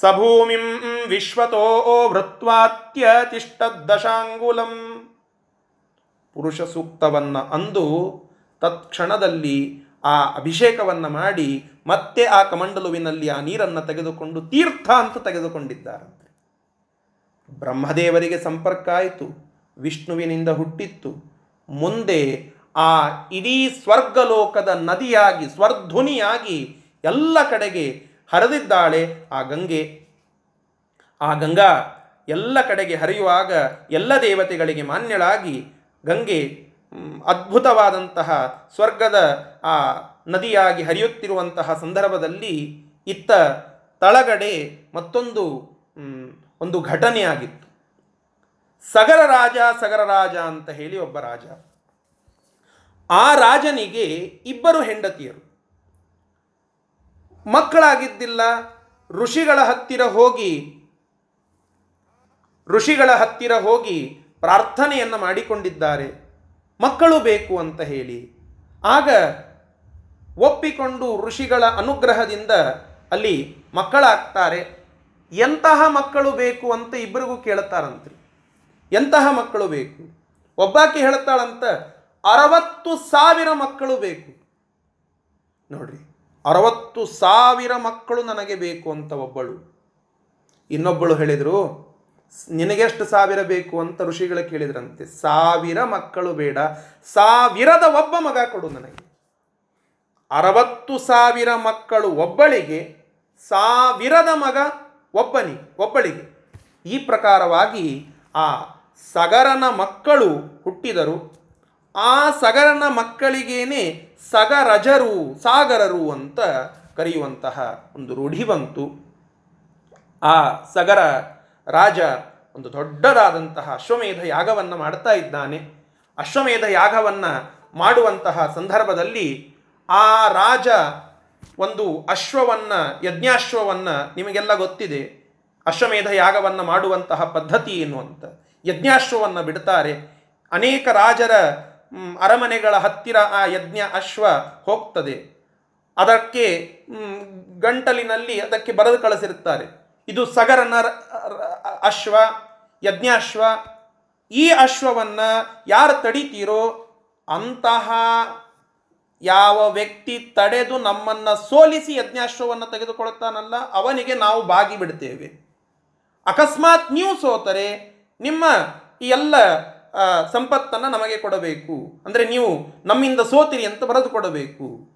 ಸಭೂಮಿಂ ವಿಶ್ವತೋ ವೃತ್ವಾತ್ಯತಿಷ್ಠದಶಾಂಗುಲಂ ಪುರುಷ ಸೂಕ್ತವನ್ನು ಅಂದು ತತ್ಕ್ಷಣದಲ್ಲಿ ಆ ಅಭಿಷೇಕವನ್ನು ಮಾಡಿ ಮತ್ತೆ ಆ ಕಮಂಡಲುವಿನಲ್ಲಿ ಆ ನೀರನ್ನು ತೆಗೆದುಕೊಂಡು ತೀರ್ಥ ಅಂತ ತೆಗೆದುಕೊಂಡಿದ್ದಾರಂತೆ. ಬ್ರಹ್ಮದೇವರಿಗೆ ಸಂಪರ್ಕ ಆಯಿತು, ವಿಷ್ಣುವಿನಿಂದ ಹುಟ್ಟಿತ್ತು. ಮುಂದೆ ಆ ಇಡೀ ಸ್ವರ್ಗಲೋಕದ ನದಿಯಾಗಿ, ಸ್ವರ್ಧುನಿಯಾಗಿ ಎಲ್ಲ ಕಡೆಗೆ ಹರಿದಿದ್ದಾಳೆ ಆ ಗಂಗೆ. ಆ ಗಂಗಾ ಎಲ್ಲ ಕಡೆಗೆ ಹರಿಯುವಾಗ ಎಲ್ಲ ದೇವತೆಗಳಿಗೆ ಮಾನ್ಯಳಾಗಿ ಗಂಗೆ ಅದ್ಭುತವಾದಂತಹ ಸ್ವರ್ಗದ ಆ ನದಿಯಾಗಿ ಹರಿಯುತ್ತಿರುವಂತಹ ಸಂದರ್ಭದಲ್ಲಿ ಇತ್ತ ತಳಗಡೆ ಮತ್ತೊಂದು ಒಂದು ಘಟನೆಯಾಗಿತ್ತು. ಸಗರ ರಾಜ ಸಗರ ರಾಜ ಅಂತ ಹೇಳಿ ಒಬ್ಬ ರಾಜ. ಆ ರಾಜನಿಗೆ ಇಬ್ಬರು ಹೆಂಡತಿಯರು. ಮಕ್ಕಳಾಗಿದ್ದಿಲ್ಲ, ಋಷಿಗಳ ಹತ್ತಿರ ಹೋಗಿ, ಋಷಿಗಳ ಹತ್ತಿರ ಹೋಗಿ ಪ್ರಾರ್ಥನೆಯನ್ನು ಮಾಡಿಕೊಂಡಿದ್ದಾರೆ. ಮಕ್ಕಳು ಬೇಕು ಅಂತ ಹೇಳಿ. ಆಗ ಒಪ್ಪಿಕೊಂಡು ಋಷಿಗಳ ಅನುಗ್ರಹದಿಂದ ಅಲ್ಲಿ ಮಕ್ಕಳಾಗ್ತಾರೆ. ಎಂತಹ ಮಕ್ಕಳು ಬೇಕು ಅಂತ ಇಬ್ಬರಿಗೂ ಕೇಳ್ತಾರಂತ್ರಿ. ಎಂತಹ ಮಕ್ಕಳು ಬೇಕು? ಒಬ್ಬಾಕಿ ಹೇಳ್ತಾಳಂತ, ಅರವತ್ತು ಸಾವಿರ ಮಕ್ಕಳು ಬೇಕು. ನೋಡ್ರಿ ಅರವತ್ತು ಸಾವಿರ ಮಕ್ಕಳು ನನಗೆ ಬೇಕು ಅಂತ ಒಬ್ಬಳು. ಇನ್ನೊಬ್ಬಳು ಹೇಳಿದರು, ನಿನಗೆಷ್ಟು ಸಾವಿರ ಬೇಕು ಅಂತ ಋಷಿಗಳು ಕೇಳಿದ್ರಂತೆ. ಸಾವಿರ ಮಕ್ಕಳು ಬೇಡ, ಸಾವಿರದ ಒಬ್ಬ ಮಗ ಕೊಡು ನನಗೆ. ಅರವತ್ತು ಸಾವಿರ ಮಕ್ಕಳು ಒಬ್ಬಳಿಗೆ, ಸಾವಿರದ ಮಗ ಒಬ್ಬನಿ, ಒಬ್ಬಳಿಗೆ. ಈ ಪ್ರಕಾರವಾಗಿ ಆ ಸಗರನ ಮಕ್ಕಳು ಹುಟ್ಟಿದರು. ಆ ಸಗರನ ಮಕ್ಕಳಿಗೇನೆ ಸಗರಜರು, ಸಾಗರರು ಅಂತ ಕರೆಯುವಂತಹ ಒಂದು ರೂಢಿ ಬಂತು. ಆ ಸಗರ ರಾಜ ಒಂದು ದೊಡ್ಡದಾದಂತಹ ಅಶ್ವಮೇಧ ಯಾಗವನ್ನು ಮಾಡ್ತಾ ಇದ್ದಾನೆ. ಅಶ್ವಮೇಧ ಯಾಗವನ್ನು ಮಾಡುವಂತಹ ಸಂದರ್ಭದಲ್ಲಿ ಆ ರಾಜ ಒಂದು ಅಶ್ವವನ್ನು, ಯಜ್ಞಾಶ್ವವನ್ನು ನಿಮಗೆಲ್ಲ ಗೊತ್ತಿದೆ. ಅಶ್ವಮೇಧ ಯಾಗವನ್ನು ಮಾಡುವಂತಹ ಪದ್ಧತಿ ಏನು ಅಂತ. ಯಜ್ಞಾಶ್ವವನ್ನು ಬಿಡ್ತಾರೆ. ಅನೇಕ ರಾಜರ ಅರಮನೆಗಳ ಹತ್ತಿರ ಆ ಯಜ್ಞ ಅಶ್ವ ಹೋಗ್ತದೆ. ಅದಕ್ಕೆ ಗಂಟಲಿನಲ್ಲಿ ಅದಕ್ಕೆ ಬರೆದು ಕಳಿಸಿರುತ್ತಾರೆ. ಇದು ಸಗರನ ಅಶ್ವ, ಯಜ್ಞಾಶ್ವ, ಈ ಅಶ್ವವನ್ನು ಯಾರು ತಡಿತೀರೋ ಅಂತಹ ಯಾವ ವ್ಯಕ್ತಿ ತಡೆದು ನಮ್ಮನ್ನು ಸೋಲಿಸಿ ಯಜ್ಞಾಶ್ವವನ್ನು ತೆಗೆದುಕೊಳ್ಳುತ್ತಾನಲ್ಲ, ಅವನಿಗೆ ನಾವು ಬಾಗಿ ಬಿಡ್ತೇವೆ ಅಕಸ್ಮಾತ್ ನೀವು ಸೋತರೆ ನಿಮ್ಮ ಈ ಎಲ್ಲ ಸಂಪತ್ತನ್ನು ನಮಗೆ ಕೊಡಬೇಕು. ಅಂದರೆ ನೀವು ನಮ್ಮಿಂದ ಸೋತಿರಿ ಅಂತ ಬರೆದು ಕೊಡಬೇಕು.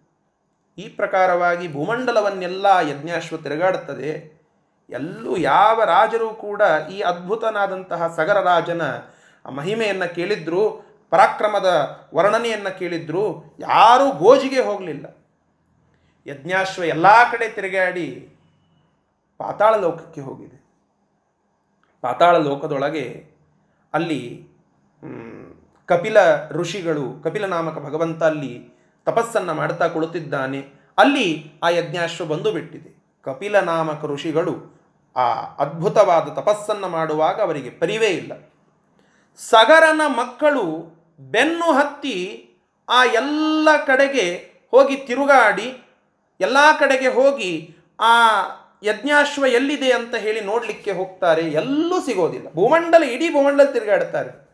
ಈ ಪ್ರಕಾರವಾಗಿ ಭೂಮಂಡಲವನ್ನೆಲ್ಲ ಯಜ್ಞಾಶ್ವ ತಿರುಗಾಡುತ್ತದೆ. ಎಲ್ಲೂ ಯಾವ ರಾಜರು ಕೂಡ ಈ ಅದ್ಭುತನಾದಂತಹ ಸಗರ ರಾಜನ ಮಹಿಮೆಯನ್ನು ಕೇಳಿದ್ರು, ಪರಾಕ್ರಮದ ವರ್ಣನೆಯನ್ನು ಕೇಳಿದ್ರು, ಯಾರೂ ಗೋಜಿಗೆ ಹೋಗಲಿಲ್ಲ. ಯಜ್ಞಾಶ್ವ ಎಲ್ಲ ಕಡೆ ತಿರುಗಾಡಿ ಪಾತಾಳ ಲೋಕಕ್ಕೆ ಹೋಗಿದೆ. ಪಾತಾಳ ಲೋಕದೊಳಗೆ ಅಲ್ಲಿ ಕಪಿಲ ಋಷಿಗಳು, ಕಪಿಲ ನಾಮಕ ಭಗವಂತ ಅಲ್ಲಿ ತಪಸ್ಸನ್ನು ಮಾಡ್ತಾ ಕುಳಿತಿದ್ದಾನೆ. ಅಲ್ಲಿ ಆ ಯಜ್ಞಾಶ್ವ ಬಂದು ಬಿಟ್ಟಿದೆ ಕಪಿಲ ನಾಮಕ ಋಷಿಗಳು ಆ ಅದ್ಭುತವಾದ ತಪಸ್ಸನ್ನು ಮಾಡುವಾಗ ಅವರಿಗೆ ಪರಿವೇ ಇಲ್ಲ. ಸಗರನ ಮಕ್ಕಳು ಬೆನ್ನು ಹತ್ತಿ ಆ ಎಲ್ಲ ಕಡೆಗೆ ಹೋಗಿ ತಿರುಗಾಡಿ, ಎಲ್ಲ ಕಡೆಗೆ ಹೋಗಿ ಆ ಯಜ್ಞಾಶ್ವ ಎಲ್ಲಿದೆ ಅಂತ ಹೇಳಿ ನೋಡಲಿಕ್ಕೆ ಹೋಗ್ತಾರೆ. ಎಲ್ಲೂ ಸಿಗೋದಿಲ್ಲ. ಭೂಮಂಡಲ, ಇಡೀ ಭೂಮಂಡಲ ತಿರುಗಾಡ್ತಾರೆ.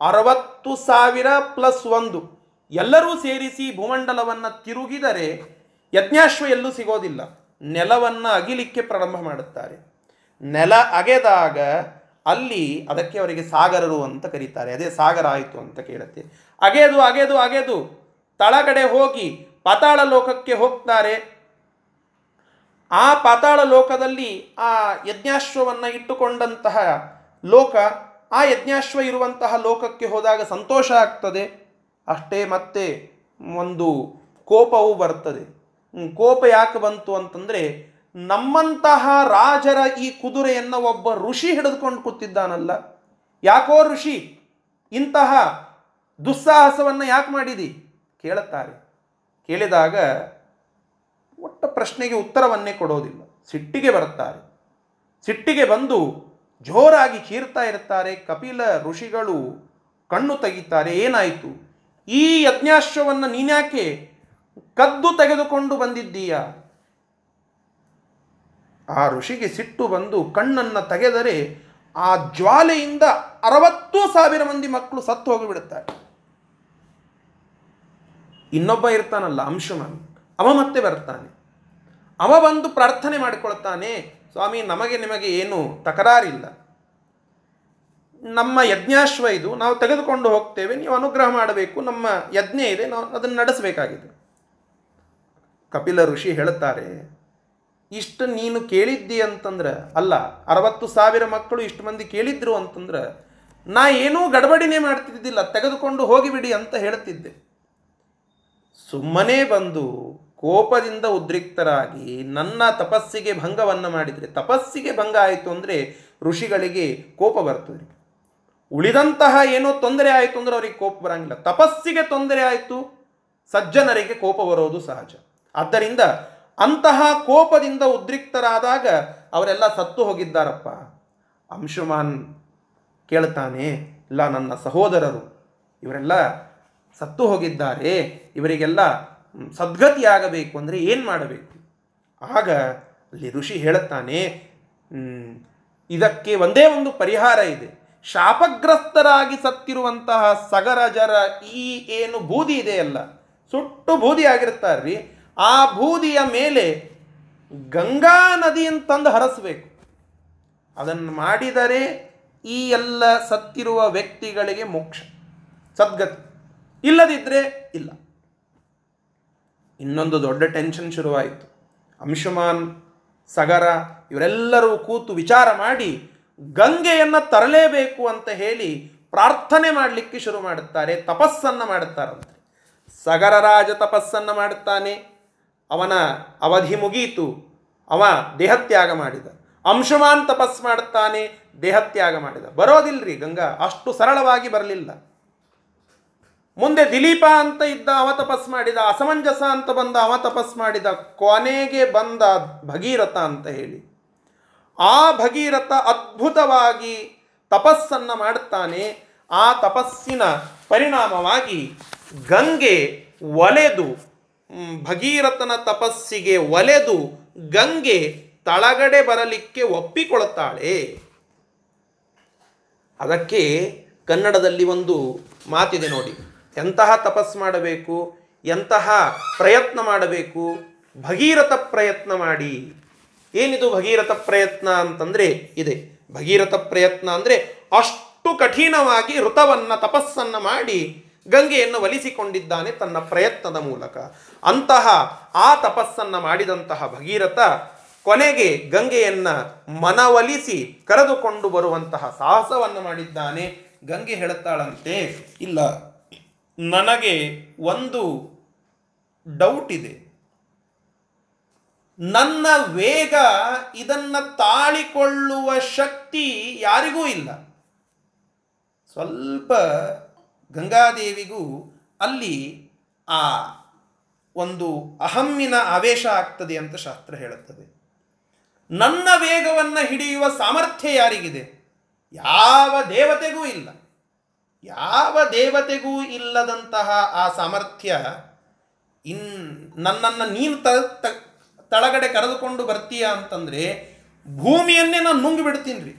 ಅರವತ್ತು ಸಾವಿರ ಪ್ಲಸ್ ಒಂದು. ಎಲ್ಲರೂ ಸೇರಿಸಿ ಭೂಮಂಡಲವನ್ನು ತಿರುಗಿದರೆ ಯಜ್ಞಾಶ್ವ ಎಲ್ಲೂ ಸಿಗೋದಿಲ್ಲ. ನೆಲವನ್ನು ಅಗಿಲಿಕ್ಕೆ ಪ್ರಾರಂಭ ಮಾಡುತ್ತಾರೆ. ನೆಲ ಅಗೆದಾಗ ಅಲ್ಲಿ ಅದಕ್ಕೆ ಅವರಿಗೆ ಸಾಗರರು ಅಂತ ಕರೀತಾರೆ. ಅದೇ ಸಾಗರ ಆಯಿತು ಅಂತ ಕೇಳುತ್ತೆ. ಅಗೆದು ಅಗೆದು ಅಗೆದು ತಳಗಡೆ ಹೋಗಿ ಪಾತಾಳ ಲೋಕಕ್ಕೆ ಹೋಗ್ತಾರೆ. ಆ ಪಾತಾಳ ಲೋಕದಲ್ಲಿ ಆ ಯಜ್ಞಾಶ್ವವನ್ನು ಇಟ್ಟುಕೊಂಡಂತಹ ಲೋಕ ಆ ಯಜ್ಞಾಶ್ವ ಇರುವಂತಹ ಲೋಕಕ್ಕೆ ಹೋದಾಗ ಸಂತೋಷ ಆಗ್ತದೆ. ಅಷ್ಟೇ ಮತ್ತೆ ಒಂದು ಕೋಪವೂ ಬರ್ತದೆ. ಕೋಪ ಯಾಕೆ ಬಂತು ಅಂತಂದರೆ ನಮ್ಮಂತಹ ರಾಜರ ಈ ಕುದುರೆಯನ್ನು ಒಬ್ಬ ಋಷಿ ಹಿಡಿದುಕೊಂಡು ಕೂತಿದ್ದಾನಲ್ಲ. ಯಾಕೋ ಋಷಿ, ಇಂತಹ ದುಸ್ಸಾಹಸವನ್ನು ಯಾಕೆ ಮಾಡಿದಿ? ಕೇಳುತ್ತಾರೆ. ಕೇಳಿದಾಗ ಒಟ್ಟ ಪ್ರಶ್ನೆಗೆ ಉತ್ತರವನ್ನೇ ಕೊಡೋದಿಲ್ಲ. ಸಿಟ್ಟಿಗೆ ಬರುತ್ತಾರೆ. ಸಿಟ್ಟಿಗೆ ಬಂದು ಜೋರಾಗಿ ಚೀರ್ತಾ ಇರ್ತಾರೆ, ಕಪಿಲ ಋಷಿಗಳು ಕಣ್ಣು ತೆಗಿತಾರೆ, ಏನಾಯಿತು? ಈ ಯಜ್ಞಾಶ್ವವನ್ನು ನೀನ್ಯಾಕೆ ಕದ್ದು ತೆಗೆದುಕೊಂಡು ಬಂದಿದ್ದೀಯ? ಆ ಋಷಿಗೆ ಸಿಟ್ಟು ಬಂದು ಕಣ್ಣನ್ನು ತೆಗೆದರೆ ಆ ಜ್ವಾಲೆಯಿಂದ ಅರವತ್ತು ಸಾವಿರ ಮಂದಿ ಮಕ್ಕಳು ಸತ್ತು ಹೋಗಿಬಿಡುತ್ತಾರೆ. ಇನ್ನೊಬ್ಬ ಇರ್ತಾನಲ್ಲ ಅಂಶುಮನ್, ಅವ ಮತ್ತೆ ಬರ್ತಾನೆ. ಅವ ಬಂದು ಪ್ರಾರ್ಥನೆ ಮಾಡಿಕೊಳ್ತಾನೆ ಸ್ವಾಮಿ, ನಮಗೆ ನಿಮಗೆ ಏನು ತಕರಾರಿಲ್ಲ. ನಮ್ಮ ಯಜ್ಞಾಶ್ವ ಇದು. ನಾವು ತೆಗೆದುಕೊಂಡು ಹೋಗ್ತೇವೆ, ನೀವು ಅನುಗ್ರಹ ಮಾಡಬೇಕು. ನಮ್ಮ ಯಜ್ಞ ಇದೆ, ನಾವು ಅದನ್ನು ನಡೆಸಬೇಕಾಗಿದೆ. ಕಪಿಲ ಋಷಿ ಹೇಳುತ್ತಾರೆ, ಇಷ್ಟು ನೀನು ಕೇಳಿದ್ದಿ ಅಂತಂದ್ರೆ, ಅಲ್ಲ, ಅರವತ್ತು ಸಾವಿರ ಮಕ್ಕಳು ಇಷ್ಟು ಮಂದಿ ಕೇಳಿದ್ರು ಅಂತಂದ್ರೆ, ನಾ ಏನೂ ಗಡಬಡಿನೇ ಮಾಡ್ತಿದ್ದಿಲ್ಲ, ತೆಗೆದುಕೊಂಡು ಹೋಗಿಬಿಡಿ ಅಂತ ಹೇಳ್ತಿದ್ದೆ. ಸುಮ್ಮನೆ ಬಂದು ಕೋಪದಿಂದ ಉದ್ರಿಕ್ತರಾಗಿ ನನ್ನ ತಪಸ್ಸಿಗೆ ಭಂಗವನ್ನು ಮಾಡಿದರೆ ತಪಸ್ಸಿಗೆ ಭಂಗ ಆಯಿತು ಅಂದರೆ ಋಷಿಗಳಿಗೆ ಕೋಪ ಬರ್ತದೆ ಉಳಿದಂತಹ ಏನೋ ತೊಂದರೆ ಆಯಿತು ಅಂದ್ರೆ ಅವರಿಗೆ ಕೋಪ ಬರಂಗಿಲ್ಲ. ತಪಸ್ಸಿಗೆ ತೊಂದರೆ ಆಯಿತು, ಸಜ್ಜನರಿಗೆ ಕೋಪ ಬರೋದು ಸಹಜ. ಆದ್ದರಿಂದ ಅಂತಹ ಕೋಪದಿಂದ ಉದ್ರಿಕ್ತರಾದಾಗ ಅವರೆಲ್ಲ ಸತ್ತು ಹೋಗಿದ್ದಾರಪ್ಪ. ಅಂಶುಮಾನ್ ಕೇಳ್ತಾನೆ, ಇಲ್ಲ, ನನ್ನ ಸಹೋದರರು, ಇವರೆಲ್ಲ ಸತ್ತು ಹೋಗಿದ್ದಾರೆ. ಇವರಿಗೆಲ್ಲ ಸದ್ಗತಿಯಾಗಬೇಕು ಅಂದರೆ ಏನು ಮಾಡಬೇಕು? ಆಗ ಅಲ್ಲಿ ಋಷಿ ಹೇಳುತ್ತಾನೆ ಇದಕ್ಕೆ ಒಂದೇ ಒಂದು ಪರಿಹಾರ ಇದೆ. ಶಾಪಗ್ರಸ್ತರಾಗಿ ಸತ್ತಿರುವಂತಹ ಸಗರಜರ ಈ ಏನು ಬೂದಿ ಇದೆಯಲ್ಲ, ಸುಟ್ಟು ಬೂದಿ ಆಗಿರ್ತಾರ್ರಿ ಆ ಬೂದಿಯ ಮೇಲೆ ಗಂಗಾ ನದಿಯನ್ನು ತಂದು ಹರಸಬೇಕು. ಅದನ್ನು ಮಾಡಿದರೆ ಈ ಎಲ್ಲ ಸತ್ತಿರುವ ವ್ಯಕ್ತಿಗಳಿಗೆ ಮೋಕ್ಷ, ಸದ್ಗತಿ. ಇಲ್ಲದಿದ್ದರೆ ಇಲ್ಲ. ಇನ್ನೊಂದು ದೊಡ್ಡ ಟೆನ್ಷನ್ ಶುರುವಾಯಿತು. ಅಂಶುಮಾನ್, ಸಗರ ಇವರೆಲ್ಲರೂ ಕೂತು ವಿಚಾರ ಮಾಡಿ ಗಂಗೆಯನ್ನು ತರಲೇಬೇಕು ಅಂತ ಹೇಳಿ ಪ್ರಾರ್ಥನೆ ಮಾಡಲಿಕ್ಕೆ ಶುರು ಮಾಡುತ್ತಾರೆ, ತಪಸ್ಸನ್ನು ಮಾಡುತ್ತಾರಂತೆ. ಸಗರ ರಾಜ ತಪಸ್ಸನ್ನು ಮಾಡುತ್ತಾನೆ. ಅವನ ಅವಧಿ ಮುಗಿಯಿತು ಅವ ದೇಹತ್ಯಾಗ ಮಾಡಿದ. ಅಂಶುಮಾನ್ ತಪಸ್ ಮಾಡುತ್ತಾನೆ, ದೇಹತ್ಯಾಗ ಮಾಡಿದ. ಬರೋದಿಲ್ರಿ ಗಂಗಾ, ಅಷ್ಟು ಸರಳವಾಗಿ ಬರಲಿಲ್ಲ. ಮುಂದೆ ದಿಲೀಪ ಅಂತ ಇದ್ದ ಅವ ತಪಸ್ ಮಾಡಿದ, ಅಸಮಂಜಸ ಅಂತ ಬಂದ ಅವ ತಪಸ್ ಮಾಡಿದ, ಕೊನೆಗೆ ಬಂದ ಭಗೀರಥ ಅಂತ ಹೇಳಿ. ಆ ಭಗೀರಥ ಅದ್ಭುತವಾಗಿ ತಪಸ್ಸನ್ನು ಮಾಡುತ್ತಾನೆ ಆ ತಪಸ್ಸಿನ ಪರಿಣಾಮವಾಗಿ ಗಂಗೆ ಒಲೆದು ಭಗೀರಥನ ತಪಸ್ಸಿಗೆ ಒಲೆದು ಗಂಗೆ ತಳಗಡೆ ಬರಲಿಕ್ಕೆ ಒಪ್ಪಿಕೊಳ್ತಾಳೆ. ಅದಕ್ಕೆ ಕನ್ನಡದಲ್ಲಿ ಒಂದು ಮಾತಿದೆ ನೋಡಿ. ಎಂತಹ ತಪಸ್ ಮಾಡಬೇಕು, ಎಂತಹ ಪ್ರಯತ್ನ ಮಾಡಬೇಕು, ಭಗೀರಥ ಪ್ರಯತ್ನ ಮಾಡಿ. ಏನಿದು ಭಗೀರಥ ಪ್ರಯತ್ನ ಅಂತಂದರೆ ಇದೆ. ಭಗೀರಥ ಪ್ರಯತ್ನ ಅಂದರೆ ಅಷ್ಟು ಕಠಿಣವಾಗಿ ಋತವನ್ನು, ತಪಸ್ಸನ್ನು ಮಾಡಿ ಗಂಗೆಯನ್ನು ಒಲಿಸಿಕೊಂಡಿದ್ದಾನೆ ತನ್ನ ಪ್ರಯತ್ನದ ಮೂಲಕ. ಅಂತಹ ಆ ತಪಸ್ಸನ್ನು ಮಾಡಿದಂತಹ ಭಗೀರಥ ಕೊನೆಗೆ ಗಂಗೆಯನ್ನು ಮನವೊಲಿಸಿ ಕರೆದುಕೊಂಡು ಬರುವಂತಹ ಸಾಹಸವನ್ನು ಮಾಡಿದ್ದಾನೆ. ಗಂಗೆ ಹೇಳುತ್ತಾಳಂತೆ ಇಲ್ಲ ನನಗೆ ಒಂದು ಡೌಟ್ ಇದೆ. ನನ್ನ ವೇಗ ಇದನ್ನು ತಾಳಿಕೊಳ್ಳುವ ಶಕ್ತಿ ಯಾರಿಗೂ ಇಲ್ಲ. ಸ್ವಲ್ಪ ಗಂಗಾದೇವಿಗೂ ಅಲ್ಲಿ ಆ ಒಂದು ಅಹಮ್ಮಿನ ಆವೇಶ ಆಗ್ತದೆ ಅಂತ ಶಾಸ್ತ್ರ ಹೇಳುತ್ತದೆ. ನನ್ನ ವೇಗವನ್ನು ಹಿಡಿಯುವ ಸಾಮರ್ಥ್ಯ ಯಾರಿಗಿದೆ? ಯಾವ ದೇವತೆಗೂ ಇಲ್ಲ. ಯಾವ ದೇವತೆಗೂ ಇಲ್ಲದಂತಹ ಆ ಸಾಮರ್ಥ್ಯ ಇನ್ ನನ್ನನ್ನು ನೀನು ತ ತಳಗಡೆ ಕರೆದುಕೊಂಡು ಬರ್ತೀಯ ಅಂತಂದರೆ ಭೂಮಿಯನ್ನೇ ನಾನು ನುಂಗಿ ಬಿಡ್ತೀನಿ ರೀ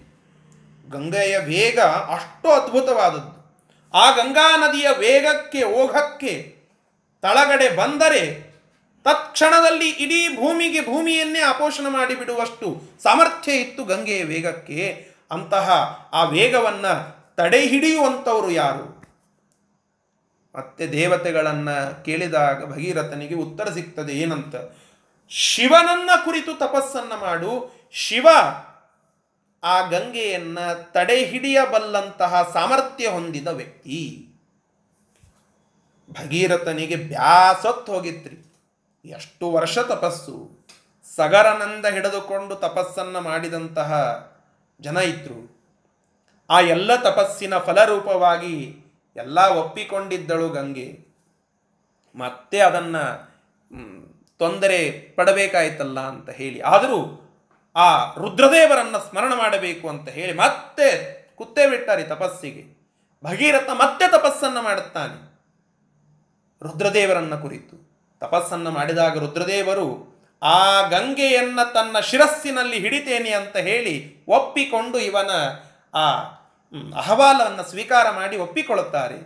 ಗಂಗೆಯ ವೇಗ ಅಷ್ಟು ಅದ್ಭುತವಾದದ್ದು. ಆ ಗಂಗಾ ನದಿಯ ವೇಗಕ್ಕೆ, ಓಘಕ್ಕೆ ತಳಗಡೆ ಬಂದರೆ ತತ್ಕ್ಷಣದಲ್ಲಿ ಇಡೀ ಭೂಮಿಗೆ ಭೂಮಿಯನ್ನೇ ಅಪೋಷಣ ಮಾಡಿಬಿಡುವಷ್ಟು ಸಾಮರ್ಥ್ಯ ಇತ್ತು ಗಂಗೆಯ ವೇಗಕ್ಕೆ. ಅಂತಹ ಆ ವೇಗವನ್ನು ತಡೆ ಹಿಡಿಯುವಂಥವರು ಯಾರು? ಮತ್ತೆ ದೇವತೆಗಳನ್ನು ಕೇಳಿದಾಗ ಭಗೀರಥನಿಗೆ ಉತ್ತರ ಸಿಗ್ತದೆ ಏನಂತ? ಶಿವನನ್ನ ಕುರಿತು ತಪಸ್ಸನ್ನು ಮಾಡು. ಶಿವ ಆ ಗಂಗೆಯನ್ನು ತಡೆ ಹಿಡಿಯಬಲ್ಲಂತಹ ಸಾಮರ್ಥ್ಯ ಹೊಂದಿದ ವ್ಯಕ್ತಿ. ಭಗೀರಥನಿಗೆ ಬ್ಯಾಸೊತ್ತು ಹೋಗಿತ್ರಿ. ಎಷ್ಟು ವರ್ಷ ತಪಸ್ಸು. ಸಗರನಂದ ಹಿಡಿದುಕೊಂಡು ತಪಸ್ಸನ್ನು ಮಾಡಿದಂತಹ ಜನ ಇದ್ರು. ಆ ಎಲ್ಲ ತಪಸ್ಸಿನ ಫಲರೂಪವಾಗಿ ಎಲ್ಲ ಒಪ್ಪಿಕೊಂಡಿದ್ದಳು ಗಂಗೆ. ಮತ್ತೆ ಅದನ್ನು ತೊಂದರೆ ಪಡಬೇಕಾಯ್ತಲ್ಲ ಅಂತ ಹೇಳಿ. ಆದರೂ ಆ ರುದ್ರದೇವರನ್ನು ಸ್ಮರಣ ಮಾಡಬೇಕು ಅಂತ ಹೇಳಿ ಮತ್ತೆ ಕುತ್ತೇ ಬಿಟ್ಟಾರೆ ತಪಸ್ಸಿಗೆ. ಭಗೀರಥ ಮತ್ತೆ ತಪಸ್ಸನ್ನು ಮಾಡುತ್ತಾನೆ. ರುದ್ರದೇವರನ್ನ ಕುರಿತು. ತಪಸ್ಸನ್ನು ಮಾಡಿದಾಗ ರುದ್ರದೇವರು, ಆ ಗಂಗೆಯನ್ನ ತನ್ನ ಶಿರಸ್ಸಿನಲ್ಲಿ ಹಿಡಿತೇನೆ ಅಂತ ಹೇಳಿ ಒಪ್ಪಿಕೊಂಡು ಇವನ ಆ ಅಹವಾಲವನ್ನು ಸ್ವೀಕಾರ ಮಾಡಿ ಒಪ್ಪಿಕೊಳ್ಳುತ್ತಾರೆ.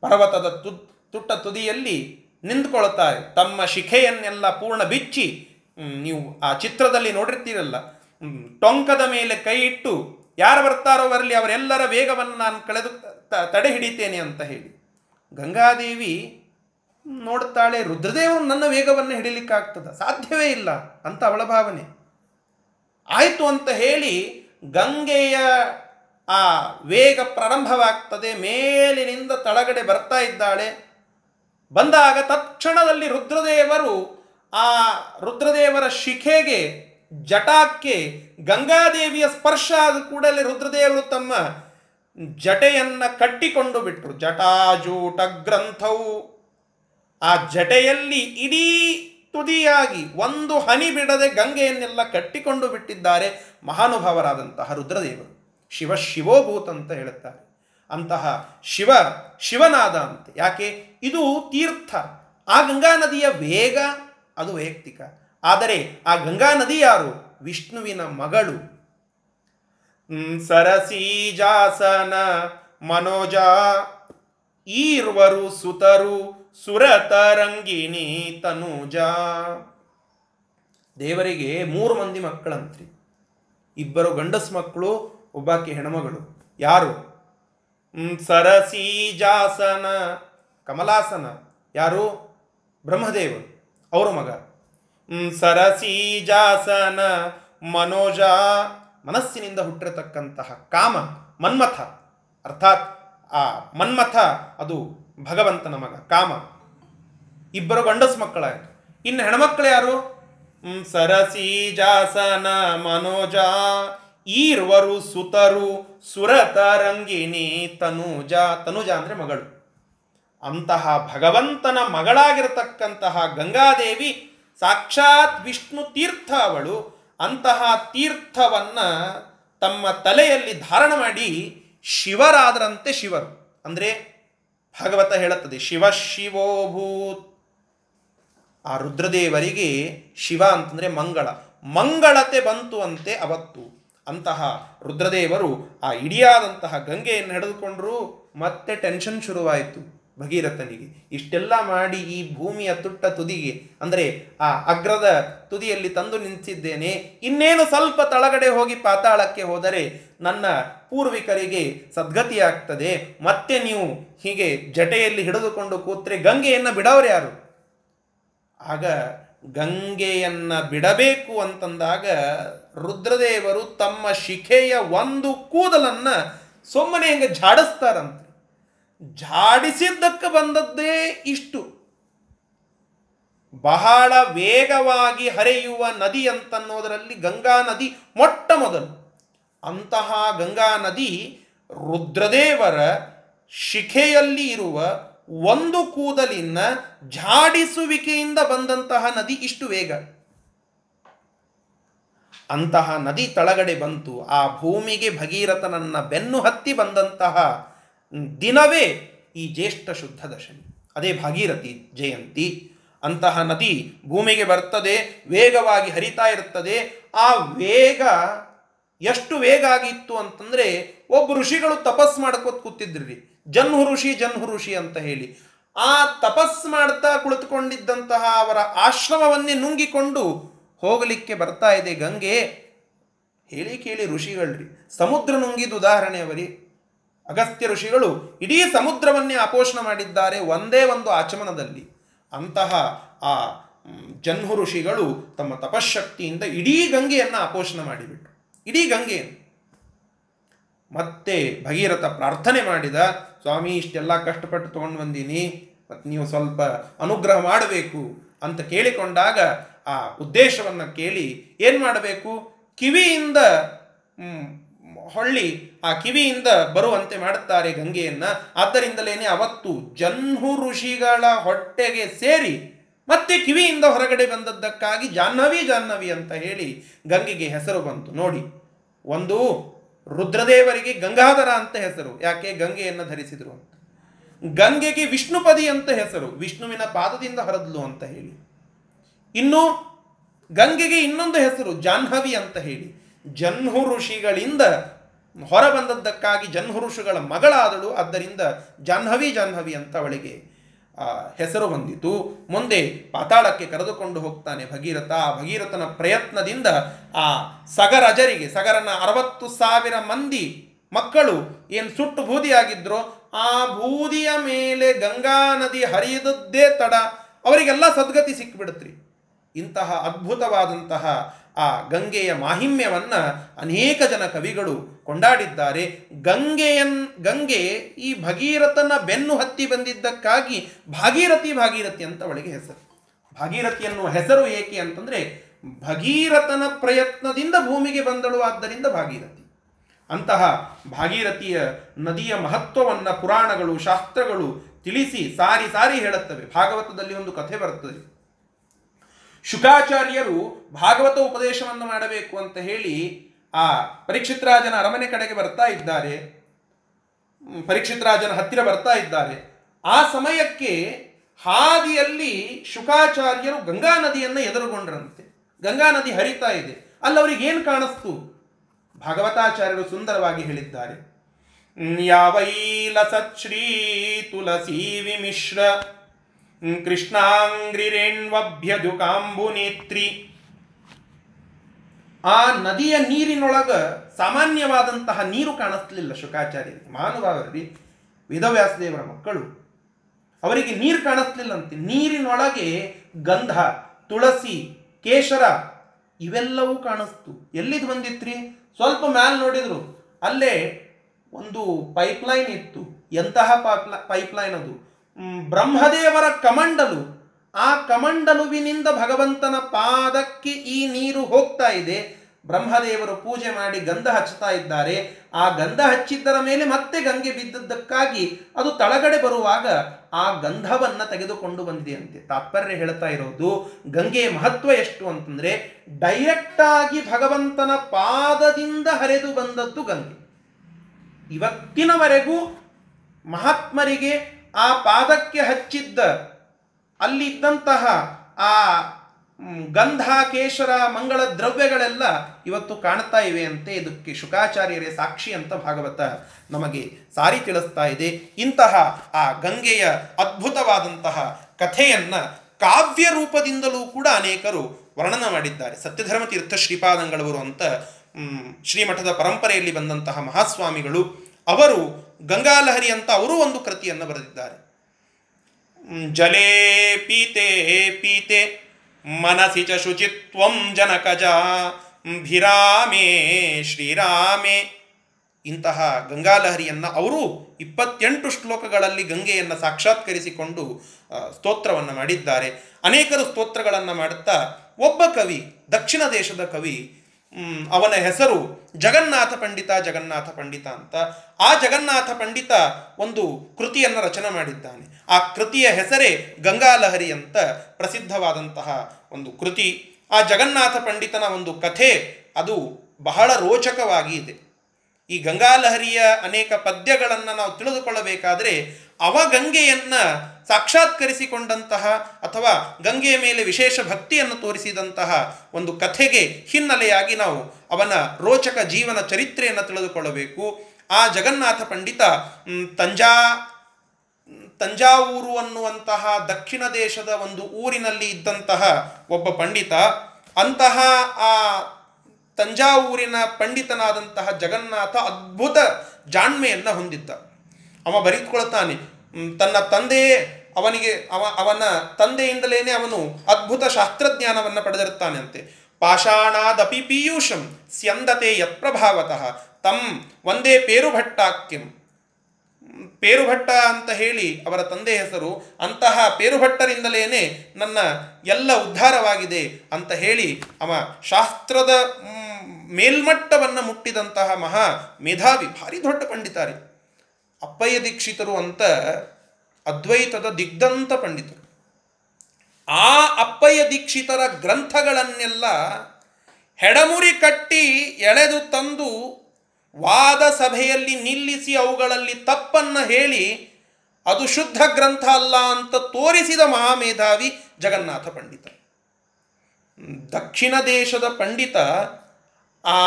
ಪರ್ವತದ ತು, ತುಟ್ಟ ತುದಿಯಲ್ಲಿ ನಿಂತುಕೊಳ್ಳುತ್ತಾರೆ. ತಮ್ಮ ಶಿಖೆಯನ್ನೆಲ್ಲ ಪೂರ್ಣ ಬಿಚ್ಚಿ ನೀವು ಆ ಚಿತ್ರದಲ್ಲಿ ನೋಡಿರ್ತೀರಲ್ಲ ಟೊಂಕದ ಮೇಲೆ ಕೈ ಇಟ್ಟು ಯಾರು ಬರ್ತಾರೋ ಬರಲಿ, ಅವರೆಲ್ಲರ ವೇಗವನ್ನು ನಾನು ಕಳೆದು ತಡೆ ಹಿಡಿತೇನೆ ಅಂತ ಹೇಳಿ. ಗಂಗಾದೇವಿ ನೋಡುತ್ತಾಳೆ ರುದ್ರದೇವರು ನನ್ನ ವೇಗವನ್ನು ಹಿಡಿಲಿಕ್ಕಾಗ್ತದ ಸಾಧ್ಯವೇ ಇಲ್ಲ ಅಂತ ಅವಳ ಭಾವನೆ. ಆಯಿತು ಅಂತ ಹೇಳಿ ಗಂಗೆಯ ಆ ವೇಗ ಪ್ರಾರಂಭವಾಗ್ತದೆ, ಮೇಲಿನಿಂದ ತಳಗಡೆ ಬರ್ತಾ ಇದ್ದಾಳೆ. ಬಂದಾಗ ತಕ್ಷಣದಲ್ಲಿ ರುದ್ರದೇವರು ಆ ರುದ್ರದೇವರ ಶಿಖೆಗೆ, ಜಟಾಕ್ಕೆ ಗಂಗಾದೇವಿಯ ಸ್ಪರ್ಶ ಆದ ಕೂಡಲೇ ರುದ್ರದೇವರು ತಮ್ಮ ಜಟೆಯನ್ನು ಕಟ್ಟಿಕೊಂಡು ಬಿಟ್ಟರು ಜಟಾಜೂಟ ಗ್ರಂಥವು ಆ ಜಟೆಯಲ್ಲಿ ಇಡೀ ತುದಿಯಾಗಿ ಒಂದು ಹನಿ ಬಿಡದೆ ಗಂಗೆಯನ್ನೆಲ್ಲ ಕಟ್ಟಿಕೊಂಡು ಬಿಟ್ಟಿದ್ದಾರೆ ಮಹಾನುಭಾವರಾದಂತಹ ರುದ್ರದೇವರು. ಶಿವ ಶಿವೋಭೂತ ಅಂತ ಹೇಳುತ್ತಾರೆ. ಅಂತಹ ಶಿವ ಶಿವನಾದ ಅಂತ. ಯಾಕೆ? ಇದು ತೀರ್ಥ. ಆ ಗಂಗಾ ನದಿಯ ವೇಗ ಅದು ವೈಯಕ್ತಿಕ. ಆದರೆ ಆ ಗಂಗಾ ನದಿ ಯಾರು? ವಿಷ್ಣುವಿನ ಮಗಳು. ಸರಸೀಜಾಸನ ಮನೋಜ, ಈರ್ವರು ಸುತರು ಸುರತರಂಗಿಣಿ ತನುಜ. ದೇವರಿಗೆ ಮೂರು ಮಂದಿ ಮಕ್ಕಳಂತ್ರಿ. ಇಬ್ಬರು ಗಂಡಸು ಮಕ್ಕಳು ಒಬ್ಬಾಕಿ ಹೆಣ್ಮಗಳು. ಯಾರು? ಸರಸೀಜಾಸನ ಕಮಲಾಸನ. ಯಾರು? ಬ್ರಹ್ಮದೇವರು. ಅವರ ಮಗ. ಸರಸೀಜಾಸನ ಮನೋಜ. ಮನಸ್ಸಿನಿಂದ ಹುಟ್ಟಿರತಕ್ಕಂತಹ ಕಾಮ, ಮನ್ಮಥ. ಅರ್ಥಾತ್, ಆ, ಮನ್ಮಥ, ಅದು ಭಗವಂತನ ಮಗ, ಕಾಮ. ಇಬ್ಬರು ಗಂಡಸು ಮಕ್ಕಳಾಯಿತು. ಇನ್ನು ಹೆಣ್ಮಕ್ಳು ಯಾರು? ಸರಸೀಜಾಸನ ಮನೋಜ. ಈರ್ವರು ಸುತರು ಸುರತ ಸುರತರಂಗಿಣಿ ತನುಜ ತನುಜ ಅಂದರೆ ಮಗಳು. ಅಂತಹ ಭಗವಂತನ ಮಗಳಾಗಿರತಕ್ಕಂತಹ ಗಂಗಾದೇವಿ ಸಾಕ್ಷಾತ್ ವಿಷ್ಣು ತೀರ್ಥ ಅವಳು. ಅಂತಹ ತೀರ್ಥವನ್ನು ತಮ್ಮ ತಲೆಯಲ್ಲಿ ಧಾರಣ ಮಾಡಿ ಶಿವರಾದರಂತೆ ಶಿವರು. ಅಂದರೆ ಭಾಗವತ ಹೇಳುತ್ತದೆ, ಶಿವ ಶಿವೋಭೂತ್. ಆ ರುದ್ರದೇವರಿಗೆ ಶಿವ ಅಂತಂದರೆ ಮಂಗಳ. ಮಂಗಳತೆ ಬಂತು ಅಂತೆ ಅವತ್ತು. ಅಂತಹ ರುದ್ರದೇವರು ಆ ಇಡಿಯಾದಂತಹ ಗಂಗೆಯನ್ನು ಹಿಡಿದುಕೊಂಡ್ರು ಮತ್ತೆ ಟೆನ್ಷನ್ ಶುರುವಾಯಿತು ಭಗೀರಥನಿಗೆ. ಇಷ್ಟೆಲ್ಲ ಮಾಡಿ ಈ ಭೂಮಿಯ ತುಟ್ಟ ತುದಿಗೆ, ಅಂದರೆ ಆ ಅಗ್ರದ ತುದಿಯಲ್ಲಿ ತಂದು ನಿಂತಿದ್ದೇನೆ, ಇನ್ನೇನು ಸ್ವಲ್ಪ ತಳಗಡೆ ಹೋಗಿ ಪಾತಾಳಕ್ಕೆ ಹೋದರೆ ನನ್ನ ಪೂರ್ವಿಕರಿಗೆ ಸದ್ಗತಿಯಾಗ್ತದೆ, ಮತ್ತೆ ನೀವು ಹೀಗೆ ಜಟೆಯಲ್ಲಿ ಹಿಡಿದುಕೊಂಡು ಕೂತ್ರೆ ಗಂಗೆಯನ್ನು ಬಿಡೋರು ಯಾರು? ಆಗ ಗಂಗೆಯನ್ನು ಬಿಡಬೇಕು ಅಂತಂದಾಗ ರುದ್ರದೇವರು ತಮ್ಮ ಶಿಖೆಯ ಒಂದು ಕೂದಲನ್ನು ಸುಮ್ಮನೆ ಹಿಂಗೆ ಝಾಡಿಸ್ತಾರಂತೆ. ಝಾಡಿಸಿದ್ದಕ್ಕೆ ಬಂದದ್ದೇ ಇಷ್ಟು. ಬಹಳ ವೇಗವಾಗಿ ಹರಿಯುವ ನದಿ ಅಂತನ್ನೋದರಲ್ಲಿ ಗಂಗಾ ನದಿ ಮೊಟ್ಟ ಮೊದಲು. ಅಂತಹ ಗಂಗಾ ನದಿ ರುದ್ರದೇವರ ಶಿಖೆಯಲ್ಲಿ ಇರುವ ಒಂದು ಕೂದಲಿನ ಝಾಡಿಸುವಿಕೆಯಿಂದ ಬಂದಂತಹ ನದಿ ಇಷ್ಟು ವೇಗ. ಅಂತಹ ನದಿ ತಳಗಡೆ ಬಂತು. ಆ ಭೂಮಿಗೆ ಭಗೀರಥನನ್ನ ಬೆನ್ನು ಹತ್ತಿ ಬಂದಂತಹ ದಿನವೇ ಈ ಜ್ಯೇಷ್ಠ ಶುದ್ಧ ದಶಮಿ. ಅದೇ ಭಾಗೀರಥಿ ಜಯಂತಿ. ಅಂತಹ ನದಿ ಭೂಮಿಗೆ ಬರ್ತದೆ, ವೇಗವಾಗಿ ಹರಿತಾ ಇರ್ತದೆ. ಆ ವೇಗ ಎಷ್ಟು ವೇಗ ಆಗಿತ್ತು ಅಂತಂದ್ರೆ ಒಬ್ಬ ಋಷಿಗಳು ತಪಸ್ ಮಾಡ್ಕೋತ ಕೂತಿದ್ರಿ. ಜನ್ಹು ಋಷಿ ಜನ್ಹು ಋಷಿ ಅಂತ ಹೇಳಿ. ಆ ತಪಸ್ ಮಾಡ್ತಾ ಕುಳಿತುಕೊಂಡಿದ್ದಂತಹ ಅವರ ಆಶ್ರಮವನ್ನೇ ನುಂಗಿಕೊಂಡು ಹೋಗಲಿಕ್ಕೆ ಬರ್ತಾ ಇದೆ ಗಂಗೆ. ಹೇಳಿ ಕೇಳಿ ಋಷಿಗಳ್ರಿ. ಸಮುದ್ರ ನುಂಗಿದ ಉದಾಹರಣೆ ಅವರಿ. ಅಗಸ್ತ್ಯ ಋಷಿಗಳು ಇಡೀ ಸಮುದ್ರವನ್ನೇ ಅಪೋಷಣ ಮಾಡಿದ್ದಾರೆ ಒಂದೇ ಒಂದು ಆಚಮನದಲ್ಲಿ. ಅಂತಹ ಆ ಜನ್ಹು ಋಷಿಗಳು ತಮ್ಮ ತಪಶಕ್ತಿಯಿಂದ ಇಡೀ ಗಂಗೆಯನ್ನು ಅಪೋಷಣ ಮಾಡಿಬಿಟ್ರು. ಇಡೀ ಗಂಗೆಯನ್ನು. ಮತ್ತೆ ಭಗೀರಥ ಪ್ರಾರ್ಥನೆ ಮಾಡಿದ, ಸ್ವಾಮಿ, ಇಷ್ಟೆಲ್ಲ ಕಷ್ಟಪಟ್ಟು ತೊಗೊಂಡು ಬಂದೀನಿ ಮತ್ತು ನೀವು ಸ್ವಲ್ಪ ಅನುಗ್ರಹ ಮಾಡಬೇಕು ಅಂತ ಕೇಳಿಕೊಂಡಾಗ ಆ ಉದ್ದೇಶವನ್ನು ಕೇಳಿ ಏನು ಮಾಡಬೇಕು? ಕಿವಿಯಿಂದ ಹೊಳ್ಳಿ ಆ ಕಿವಿಯಿಂದ ಬರುವಂತೆ ಮಾಡುತ್ತಾರೆ ಗಂಗೆಯನ್ನು. ಆದ್ದರಿಂದಲೇನೆ ಅವತ್ತು ಜನ್ಹು ಋಷಿಗಳ ಹೊಟ್ಟೆಗೆ ಸೇರಿ ಮತ್ತೆ ಕಿವಿಯಿಂದ ಹೊರಗಡೆ ಬಂದದ್ದಕ್ಕಾಗಿ ಜಾಹ್ನವಿ ಜಾಹ್ನವಿ ಅಂತ ಹೇಳಿ ಗಂಗೆಗೆ ಹೆಸರು ಬಂತು. ನೋಡಿ, ಒಂದು ರುದ್ರದೇವರಿಗೆ ಗಂಗಾಧರ ಅಂತ ಹೆಸರು. ಯಾಕೆ? ಗಂಗೆಯನ್ನು ಧರಿಸಿದರು ಅಂತ. ಗಂಗೆಗೆ ವಿಷ್ಣುಪದಿ ಅಂತ ಹೆಸರು. ವಿಷ್ಣುವಿನ ಪಾದದಿಂದ ಹೊರದ್ಲು ಅಂತ ಹೇಳಿ. ಇನ್ನು ಗಂಗೆಗೆ ಇನ್ನೊಂದು ಹೆಸರು ಜಾಹ್ನವಿ ಅಂತ ಹೇಳಿ. ಜನ್ಹು ಋಷಿಗಳಿಂದ ಹೊರಬಂದದ್ದಕ್ಕಾಗಿ ಜನ್ಹು ಋಷಿಗಳ ಮಗಳಾದಳು. ಆದ್ದರಿಂದ ಜಾಹ್ನವಿ ಜಾಹ್ನವಿ ಅಂತ ಅವಳಿಗೆ ಹೆಸರು ಬಂದಿತು. ಮುಂದೆ ಪಾತಾಳಕ್ಕೆ ಕರೆದುಕೊಂಡು ಹೋಗ್ತಾನೆ ಭಗೀರಥ. ಆ ಭಗೀರಥನ ಪ್ರಯತ್ನದಿಂದ ಆ ಸಗರಜರಿಗೆ, ಸಗರನ ಅರವತ್ತು ಸಾವಿರ ಮಂದಿ ಮಕ್ಕಳು ಏನು ಸುಟ್ಟು ಬೂದಿಯಾಗಿದ್ರೋ, ಆ ಬೂದಿಯ ಮೇಲೆ ಗಂಗಾ ನದಿ ಹರಿಯದದ್ದೇ ತಡ. ಅವರಿಗೆಲ್ಲ ಸದ್ಗತಿ ಸಿಕ್ಕಿಬಿಡುತ್ರಿ ಇಂತಹ ಅದ್ಭುತವಾದಂತಹ ಆ ಗಂಗೆಯ ಮಾಹಿಮ್ಯವನ್ನು ಅನೇಕ ಜನ ಕವಿಗಳು ಕೊಂಡಾಡಿದ್ದಾರೆ. ಗಂಗೆಯನ್, ಗಂಗೆ ಈ ಭಗೀರಥನ ಬೆನ್ನು ಹತ್ತಿ ಬಂದಿದ್ದಕ್ಕಾಗಿ ಭಾಗೀರಥಿ ಭಾಗೀರಥಿ ಅಂತ ಅವಳಿಗೆ ಹೆಸರು. ಭಾಗೀರಥಿ ಅನ್ನುವ ಹೆಸರು ಏಕೆ ಅಂತಂದರೆ ಭಗೀರಥನ ಪ್ರಯತ್ನದಿಂದ ಭೂಮಿಗೆ ಬಂದಳು, ಆದ್ದರಿಂದ ಭಾಗೀರಥಿ. ಅಂತಹ ಭಾಗೀರಥಿಯ ನದಿಯ ಮಹತ್ವವನ್ನು ಪುರಾಣಗಳು, ಶಾಸ್ತ್ರಗಳು ತಿಳಿಸಿ, ಸಾರಿ ಸಾರಿ ಹೇಳುತ್ತವೆ. ಭಾಗವತದಲ್ಲಿ ಒಂದು ಕಥೆ ಬರುತ್ತದೆ ಶುಕಾಚಾರ್ಯರು ಭಾಗವತ ಉಪದೇಶವನ್ನು ಮಾಡಬೇಕು ಅಂತ ಹೇಳಿ ಆ ಪರೀಕ್ಷಿತ್ ರಾಜನ ಅರಮನೆ ಕಡೆಗೆ ಬರ್ತಾ ಇದ್ದಾರೆ. ಪರೀಕ್ಷಿತ್ ರಾಜನ ಹತ್ತಿರ ಬರ್ತಾ ಇದ್ದಾರೆ. ಆ ಸಮಯಕ್ಕೆ ಹಾದಿಯಲ್ಲಿ ಶುಕಾಚಾರ್ಯರು ಗಂಗಾ ನದಿಯನ್ನು ಎದುರುಗೊಂಡ್ರಂತೆ. ಗಂಗಾ ನದಿ ಹರಿತಾ ಇದೆ. ಅಲ್ಲವರಿಗೆ ಏನು ಕಾಣಿಸ್ತು? ಭಾಗವತಾಚಾರ್ಯರು ಸುಂದರವಾಗಿ ಹೇಳಿದ್ದಾರೆ. ಯಾವೈಲ ಸಚ್ಶ್ರೀ ತುಳಸಿ ವಿಮಿಶ್ರ ಕೃಷ್ಣಾಂಗ್ರಿರೇಣ್ವಭ್ಯದುಕಾಂಬುನೇತ್ರಿ. ಆ ನದಿಯ ನೀರಿನೊಳಗ ಸಾಮಾನ್ಯವಾದಂತಹ ನೀರು ಕಾಣಿಸ್ಲಿಲ್ಲ ಶುಕಾಚಾರ್ಯರಿಗೆ ಮಹಾನುಭಾವರಲ್ಲಿ ವೇದವ್ಯಾಸದೇವರ ಮಕ್ಕಳು. ಅವರಿಗೆ ನೀರು ಕಾಣಿಸ್ಲಿಲ್ಲಂತೆ ನೀರಿನೊಳಗೆ ಗಂಧ, ತುಳಸಿ, ಕೇಶರ ಇವೆಲ್ಲವೂ ಕಾಣಿಸ್ತು. ಎಲ್ಲಿದು ಬಂದಿತ್ರಿ? ಸ್ವಲ್ಪ ಮ್ಯಾಲ್ ನೋಡಿದ್ರು. ಅಲ್ಲೇ ಒಂದು ಪೈಪ್ಲೈನ್ ಇತ್ತು. ಎಂತಹ ಪೈಪ್ಲೈನ್ ಅದು? ಬ್ರಹ್ಮದೇವರ ಕಮಂಡಲು, ಆ ಕಮಂಡಲುವಿನಿಂದ ಭಗವಂತನ ಪಾದಕ್ಕೆ ಈ ನೀರು ಹೋಗ್ತಾ ಇದೆ. ಬ್ರಹ್ಮದೇವರು ಪೂಜೆ ಮಾಡಿ ಗಂಧ ಹಚ್ಚುತ್ತಾ ಇದ್ದಾರೆ. ಆ ಗಂಧ ಹಚ್ಚಿದ್ದರ ಮೇಲೆ ಮತ್ತೆ ಗಂಗೆ ಬಿದ್ದದ್ದಕ್ಕಾಗಿ ಅದು ತಳಗಡೆ ಬರುವಾಗ ಆ ಗಂಧವನ್ನು ತೆಗೆದುಕೊಂಡು ಬಂದಿದೆಯಂತೆ. ತಾತ್ಪರ್ಯ ಹೇಳ್ತಾ ಇರೋದು, ಗಂಗೆಯ ಮಹತ್ವ ಎಷ್ಟು ಅಂತಂದ್ರೆ ಡೈರೆಕ್ಟ್ ಆಗಿ ಭಗವಂತನ ಪಾದದಿಂದ ಹರಿದು ಬಂದದ್ದು ಗಂಗೆ. ಇವತ್ತಿನವರೆಗೂ ಮಹಾತ್ಮರಿಗೆ ಆ ಪಾದಕ್ಕೆ ಹಚ್ಚಿದ್ದ ಅಲ್ಲಿದ್ದಂತಹ ಆ ಗಂಧ ಕೇಶರ ಮಂಗಳ ದ್ರವ್ಯಗಳೆಲ್ಲ ಇವತ್ತು ಕಾಣ್ತಾ ಇವೆ ಅಂತೆ. ಇದಕ್ಕೆ ಶುಕಾಚಾರ್ಯರೇ ಸಾಕ್ಷಿ ಅಂತ ಭಾಗವತ ನಮಗೆ ಸಾರಿ ತಿಳಿಸ್ತಾ ಇದೆ. ಇಂತಹ ಆ ಗಂಗೆಯ ಅದ್ಭುತವಾದಂತಹ ಕಥೆಯನ್ನ ಕಾವ್ಯ ರೂಪದಿಂದಲೂ ಕೂಡ ಅನೇಕರು ವರ್ಣನ ಮಾಡಿದ್ದಾರೆ. ಸತ್ಯಧರ್ಮ ತೀರ್ಥ ಶ್ರೀಪಾದಂಗಳವರು ಅಂತ ಶ್ರೀಮಠದ ಪರಂಪರೆಯಲ್ಲಿ ಬಂದಂತಹ ಮಹಾಸ್ವಾಮಿಗಳು, ಅವರು ಗಂಗಾಲಹರಿ ಅಂತ ಅವರೂ ಒಂದು ಕೃತಿಯನ್ನು ಬರೆದಿದ್ದಾರೆ. ಜಲೇ ಪೀತೆ ಪೀತೆ, ಮನಸಿ ಚ ಶುಚಿತ್ವಂ ಜನಕಜ, ಭಿರಾಮೇ, ಶ್ರೀರಾಮೇ. ಇಂತಹ ಗಂಗಾಲಹರಿಯನ್ನು ಅವರು ಇಪ್ಪತ್ತೆಂಟು ಶ್ಲೋಕಗಳಲ್ಲಿ ಗಂಗೆಯನ್ನು ಸಾಕ್ಷಾತ್ಕರಿಸಿಕೊಂಡು ಸ್ತೋತ್ರವನ್ನು ಮಾಡಿದ್ದಾರೆ. ಅನೇಕರು ಸ್ತೋತ್ರಗಳನ್ನು ಮಾಡುತ್ತಾ ಒಬ್ಬ ಕವಿ, ದಕ್ಷಿಣ ದೇಶದ ಕವಿ ಅವನ ಹೆಸರು ಜಗನ್ನಾಥ ಪಂಡಿತ ಜಗನ್ನಾಥ ಪಂಡಿತ ಅಂತ. ಆ ಜಗನ್ನಾಥ ಪಂಡಿತ ಒಂದು ಕೃತಿಯನ್ನು ರಚನೆ ಮಾಡಿದ್ದಾನೆ. ಆ ಕೃತಿಯ ಹೆಸರೇ ಗಂಗಾಲಹರಿ ಅಂತ ಪ್ರಸಿದ್ಧವಾದಂತಹ ಒಂದು ಕೃತಿ. ಆ ಜಗನ್ನಾಥ ಪಂಡಿತನ ಒಂದು ಕಥೆ, ಅದು ಬಹಳ ರೋಚಕವಾಗಿ ಇದೆ. ಈ ಗಂಗಾಲಹರಿಯ ಅನೇಕ ಪದ್ಯಗಳನ್ನು ನಾವು ತಿಳಿದುಕೊಳ್ಳಬೇಕಾದರೆ ಅವ ಗಂಗೆಯನ್ನು ಸಾಕ್ಷಾತ್ಕರಿಸಿಕೊಂಡಂತಹ ಅಥವಾ ಗಂಗೆಯ ಮೇಲೆ ವಿಶೇಷ ಭಕ್ತಿಯನ್ನು ತೋರಿಸಿದಂತಹ ಒಂದು ಕಥೆಗೆ ಹಿನ್ನೆಲೆಯಾಗಿ ನಾವು ಅವನ ರೋಚಕ ಜೀವನ ಚರಿತ್ರೆಯನ್ನು ತಿಳಿದುಕೊಳ್ಳಬೇಕು. ಆ ಜಗನ್ನಾಥ ಪಂಡಿತ ತಂಜಾ, ತಂಜಾವೂರು ಅನ್ನುವಂತಹ ದಕ್ಷಿಣ ದೇಶದ ಒಂದು ಊರಿನಲ್ಲಿ ಇದ್ದಂತಹ ಒಬ್ಬ ಪಂಡಿತ, ಅಂತಹ ಆ ತಂಜಾವೂರಿನ ಪಂಡಿತನಾದಂತಹ ಜಗನ್ನಾಥ ಅದ್ಭುತ ಜಾಣ್ಮೆಯನ್ನು ಹೊಂದಿದ್ದ. ಅವ ಬರೆದುಕೊಳ್ತಾನೆ ತನ್ನ ತಂದೆಯೇ ಅವನಿಗೆ, ಅವ, ಅವನ ತಂದೆಯಿಂದಲೇ ಅವನು ಅದ್ಭುತ ಶಾಸ್ತ್ರಜ್ಞಾನವನ್ನು ಪಡೆದಿರುತ್ತಾನೆ ಅಂತೆ. ಪಾಷಾಣಾದಪಿ ಪೀಯೂಷಂ ಸ್ಯಂದತೆ ಯತ್ಪ್ರಭಾವತಃ ತಂ ಒಂದೇ ಪೇರುಭಟ್ಟಾಕ್ಯಂ ಪೇರುಭಟ್ಟ ಅಂತ ಹೇಳಿ ಅವರ ತಂದೆ ಹೆಸರು, ಅಂತಹ ಪೇರುಭಟ್ಟರಿಂದಲೇ ನನ್ನ ಎಲ್ಲ ಉದ್ಧಾರವಾಗಿದೆ ಅಂತ ಹೇಳಿ ಅವ ಶಾಸ್ತ್ರದ ಮೇಲ್ಮಟ್ಟವನ್ನು ಮುಟ್ಟಿದಂತಹ ಮಹಾ ಮೇಧಾವಿ, ಭಾರಿ ದೊಡ್ಡ ಪಂಡಿತಾರೆ. ಅಪ್ಪಯ್ಯ ದೀಕ್ಷಿತರು ಅಂತ ಅದ್ವೈತದ ದಿಗ್ಧಂತ ಪಂಡಿತರು. ಆ ಅಪ್ಪಯ್ಯ ದೀಕ್ಷಿತರ ಗ್ರಂಥಗಳನ್ನೆಲ್ಲ ಹೆಡಮುರಿ ಕಟ್ಟಿ ಎಳೆದು ತಂದು ವಾದ ಸಭೆಯಲ್ಲಿ ನಿಲ್ಲಿಸಿ ಅವುಗಳಲ್ಲಿ ತಪ್ಪನ್ನು ಹೇಳಿ, ಅದು ಶುದ್ಧ ಗ್ರಂಥ ಅಲ್ಲ ಅಂತ ತೋರಿಸಿದ ಮಹಾಮೇಧಾವಿ ಜಗನ್ನಾಥ ಪಂಡಿತ. ದಕ್ಷಿಣ ದೇಶದ ಪಂಡಿತ ಆ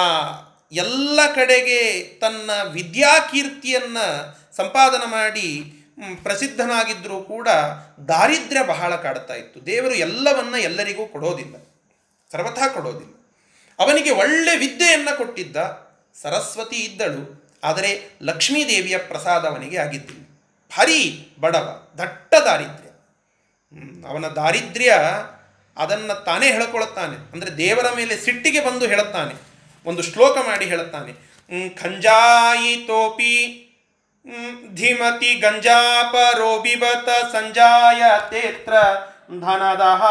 ಎಲ್ಲ ಕಡೆಗೆ ತನ್ನ ವಿದ್ಯಾಕೀರ್ತಿಯನ್ನು ಸಂಪಾದನೆ ಮಾಡಿ ಪ್ರಸಿದ್ಧನಾಗಿದ್ದರೂ ಕೂಡ ದಾರಿದ್ರ್ಯ ಬಹಳ ಕಾಡ್ತಾ ಇತ್ತು. ದೇವರು ಎಲ್ಲವನ್ನ ಎಲ್ಲರಿಗೂ ಕೊಡೋದಿಲ್ಲ. ಸರ್ವಥ ಕೊಡೋದಿಲ್ಲ. ಅವನಿಗೆ ಒಳ್ಳೆ ವಿದ್ಯೆಯನ್ನು ಕೊಟ್ಟಿದ್ದ ಸರಸ್ವತಿ ಇದ್ದಳು, ಆದರೆ ಲಕ್ಷ್ಮೀದೇವಿಯ ಪ್ರಸಾದ ಅವನಿಗೆ ಆಗಿದ್ದಿಲ್ಲ. ಭಾರಿ ಬಡವ, ದಟ್ಟ ದಾರಿದ್ರ್ಯ. ಅವನ ದಾರಿದ್ರ್ಯ ಅದನ್ನು ತಾನೇ ಹೇಳ್ಕೊಳ್ತಾನೆ ಅಂದರೆ ದೇವರ ಮೇಲೆ ಸಿಟ್ಟಿಗೆ ಬಂದು ಹೇಳುತ್ತಾನೆ. ಒಂದು ಶ್ಲೋಕ ಮಾಡಿ ಹೇಳುತ್ತಾನೆ. ಖಂಜಾಯಿತೋಪಿ ಧಿಮತಿ ಗಂಜಾಪರೋ ಬಿಬತ ಸಂಜಾಯ ತೇತ್ರ ಧನದಹ.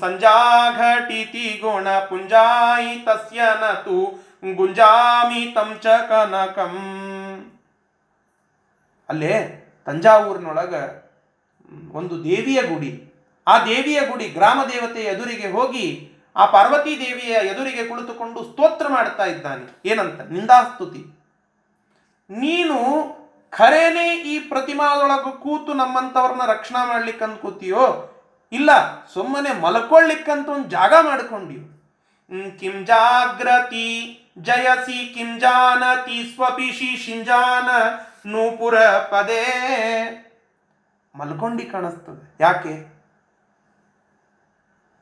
ಸಂಜಾಘಟಿತಿ ಗುಣ ಪುಂಜಾಯಿ ತಸ್ಯ ನತು ಗುಂಜಾಮಿ ತಂಚ ಕನಕಂ. ಅಲ್ಲೇ ತಂಜಾವೂರಿನೊಳಗ ಒಂದು ದೇವಿಯ ಗುಡಿ. ಆ ದೇವಿಯ ಗುಡಿ ಗ್ರಾಮ ದೇವತೆ ಎದುರಿಗೆ ಹೋಗಿ ಆ ಪಾರ್ವತಿ ದೇವಿಯ ಎದುರಿಗೆ ಕುಳಿತುಕೊಂಡು ಸ್ತೋತ್ರ ಮಾಡ್ತಾ ಇದ್ದಾನೆ. ಏನಂತ? ನಿಂದಾಸ್ತುತಿ. ನೀನು ಖರೇನೆ ಈ ಪ್ರತಿಮಾದೊಳಗೆ ಕೂತು ನಮ್ಮಂಥವ್ರನ್ನ ರಕ್ಷಣಾ ಮಾಡ್ಲಿಕ್ಕಂತ ಕೂತಿಯೋ? ಇಲ್ಲ, ಸುಮ್ಮನೆ ಮಲ್ಕೊಳ್ಳಿಕ್ಕಂತ ಒಂದು ಜಾಗ ಮಾಡ್ಕೊಂಡಿಯು? ಕಿಂ ಜಾಗ್ರತಿ ಜಯಸಿ, ಕಿಂ ಜಾನತಿ ಸ್ವಪಿಶಿ ಶಿಂಜಾನ ನೂಪುರ ಪದೇ. ಮಲ್ಕೊಂಡಿ ಕಾಣಿಸ್ತದೆ. ಯಾಕೆ?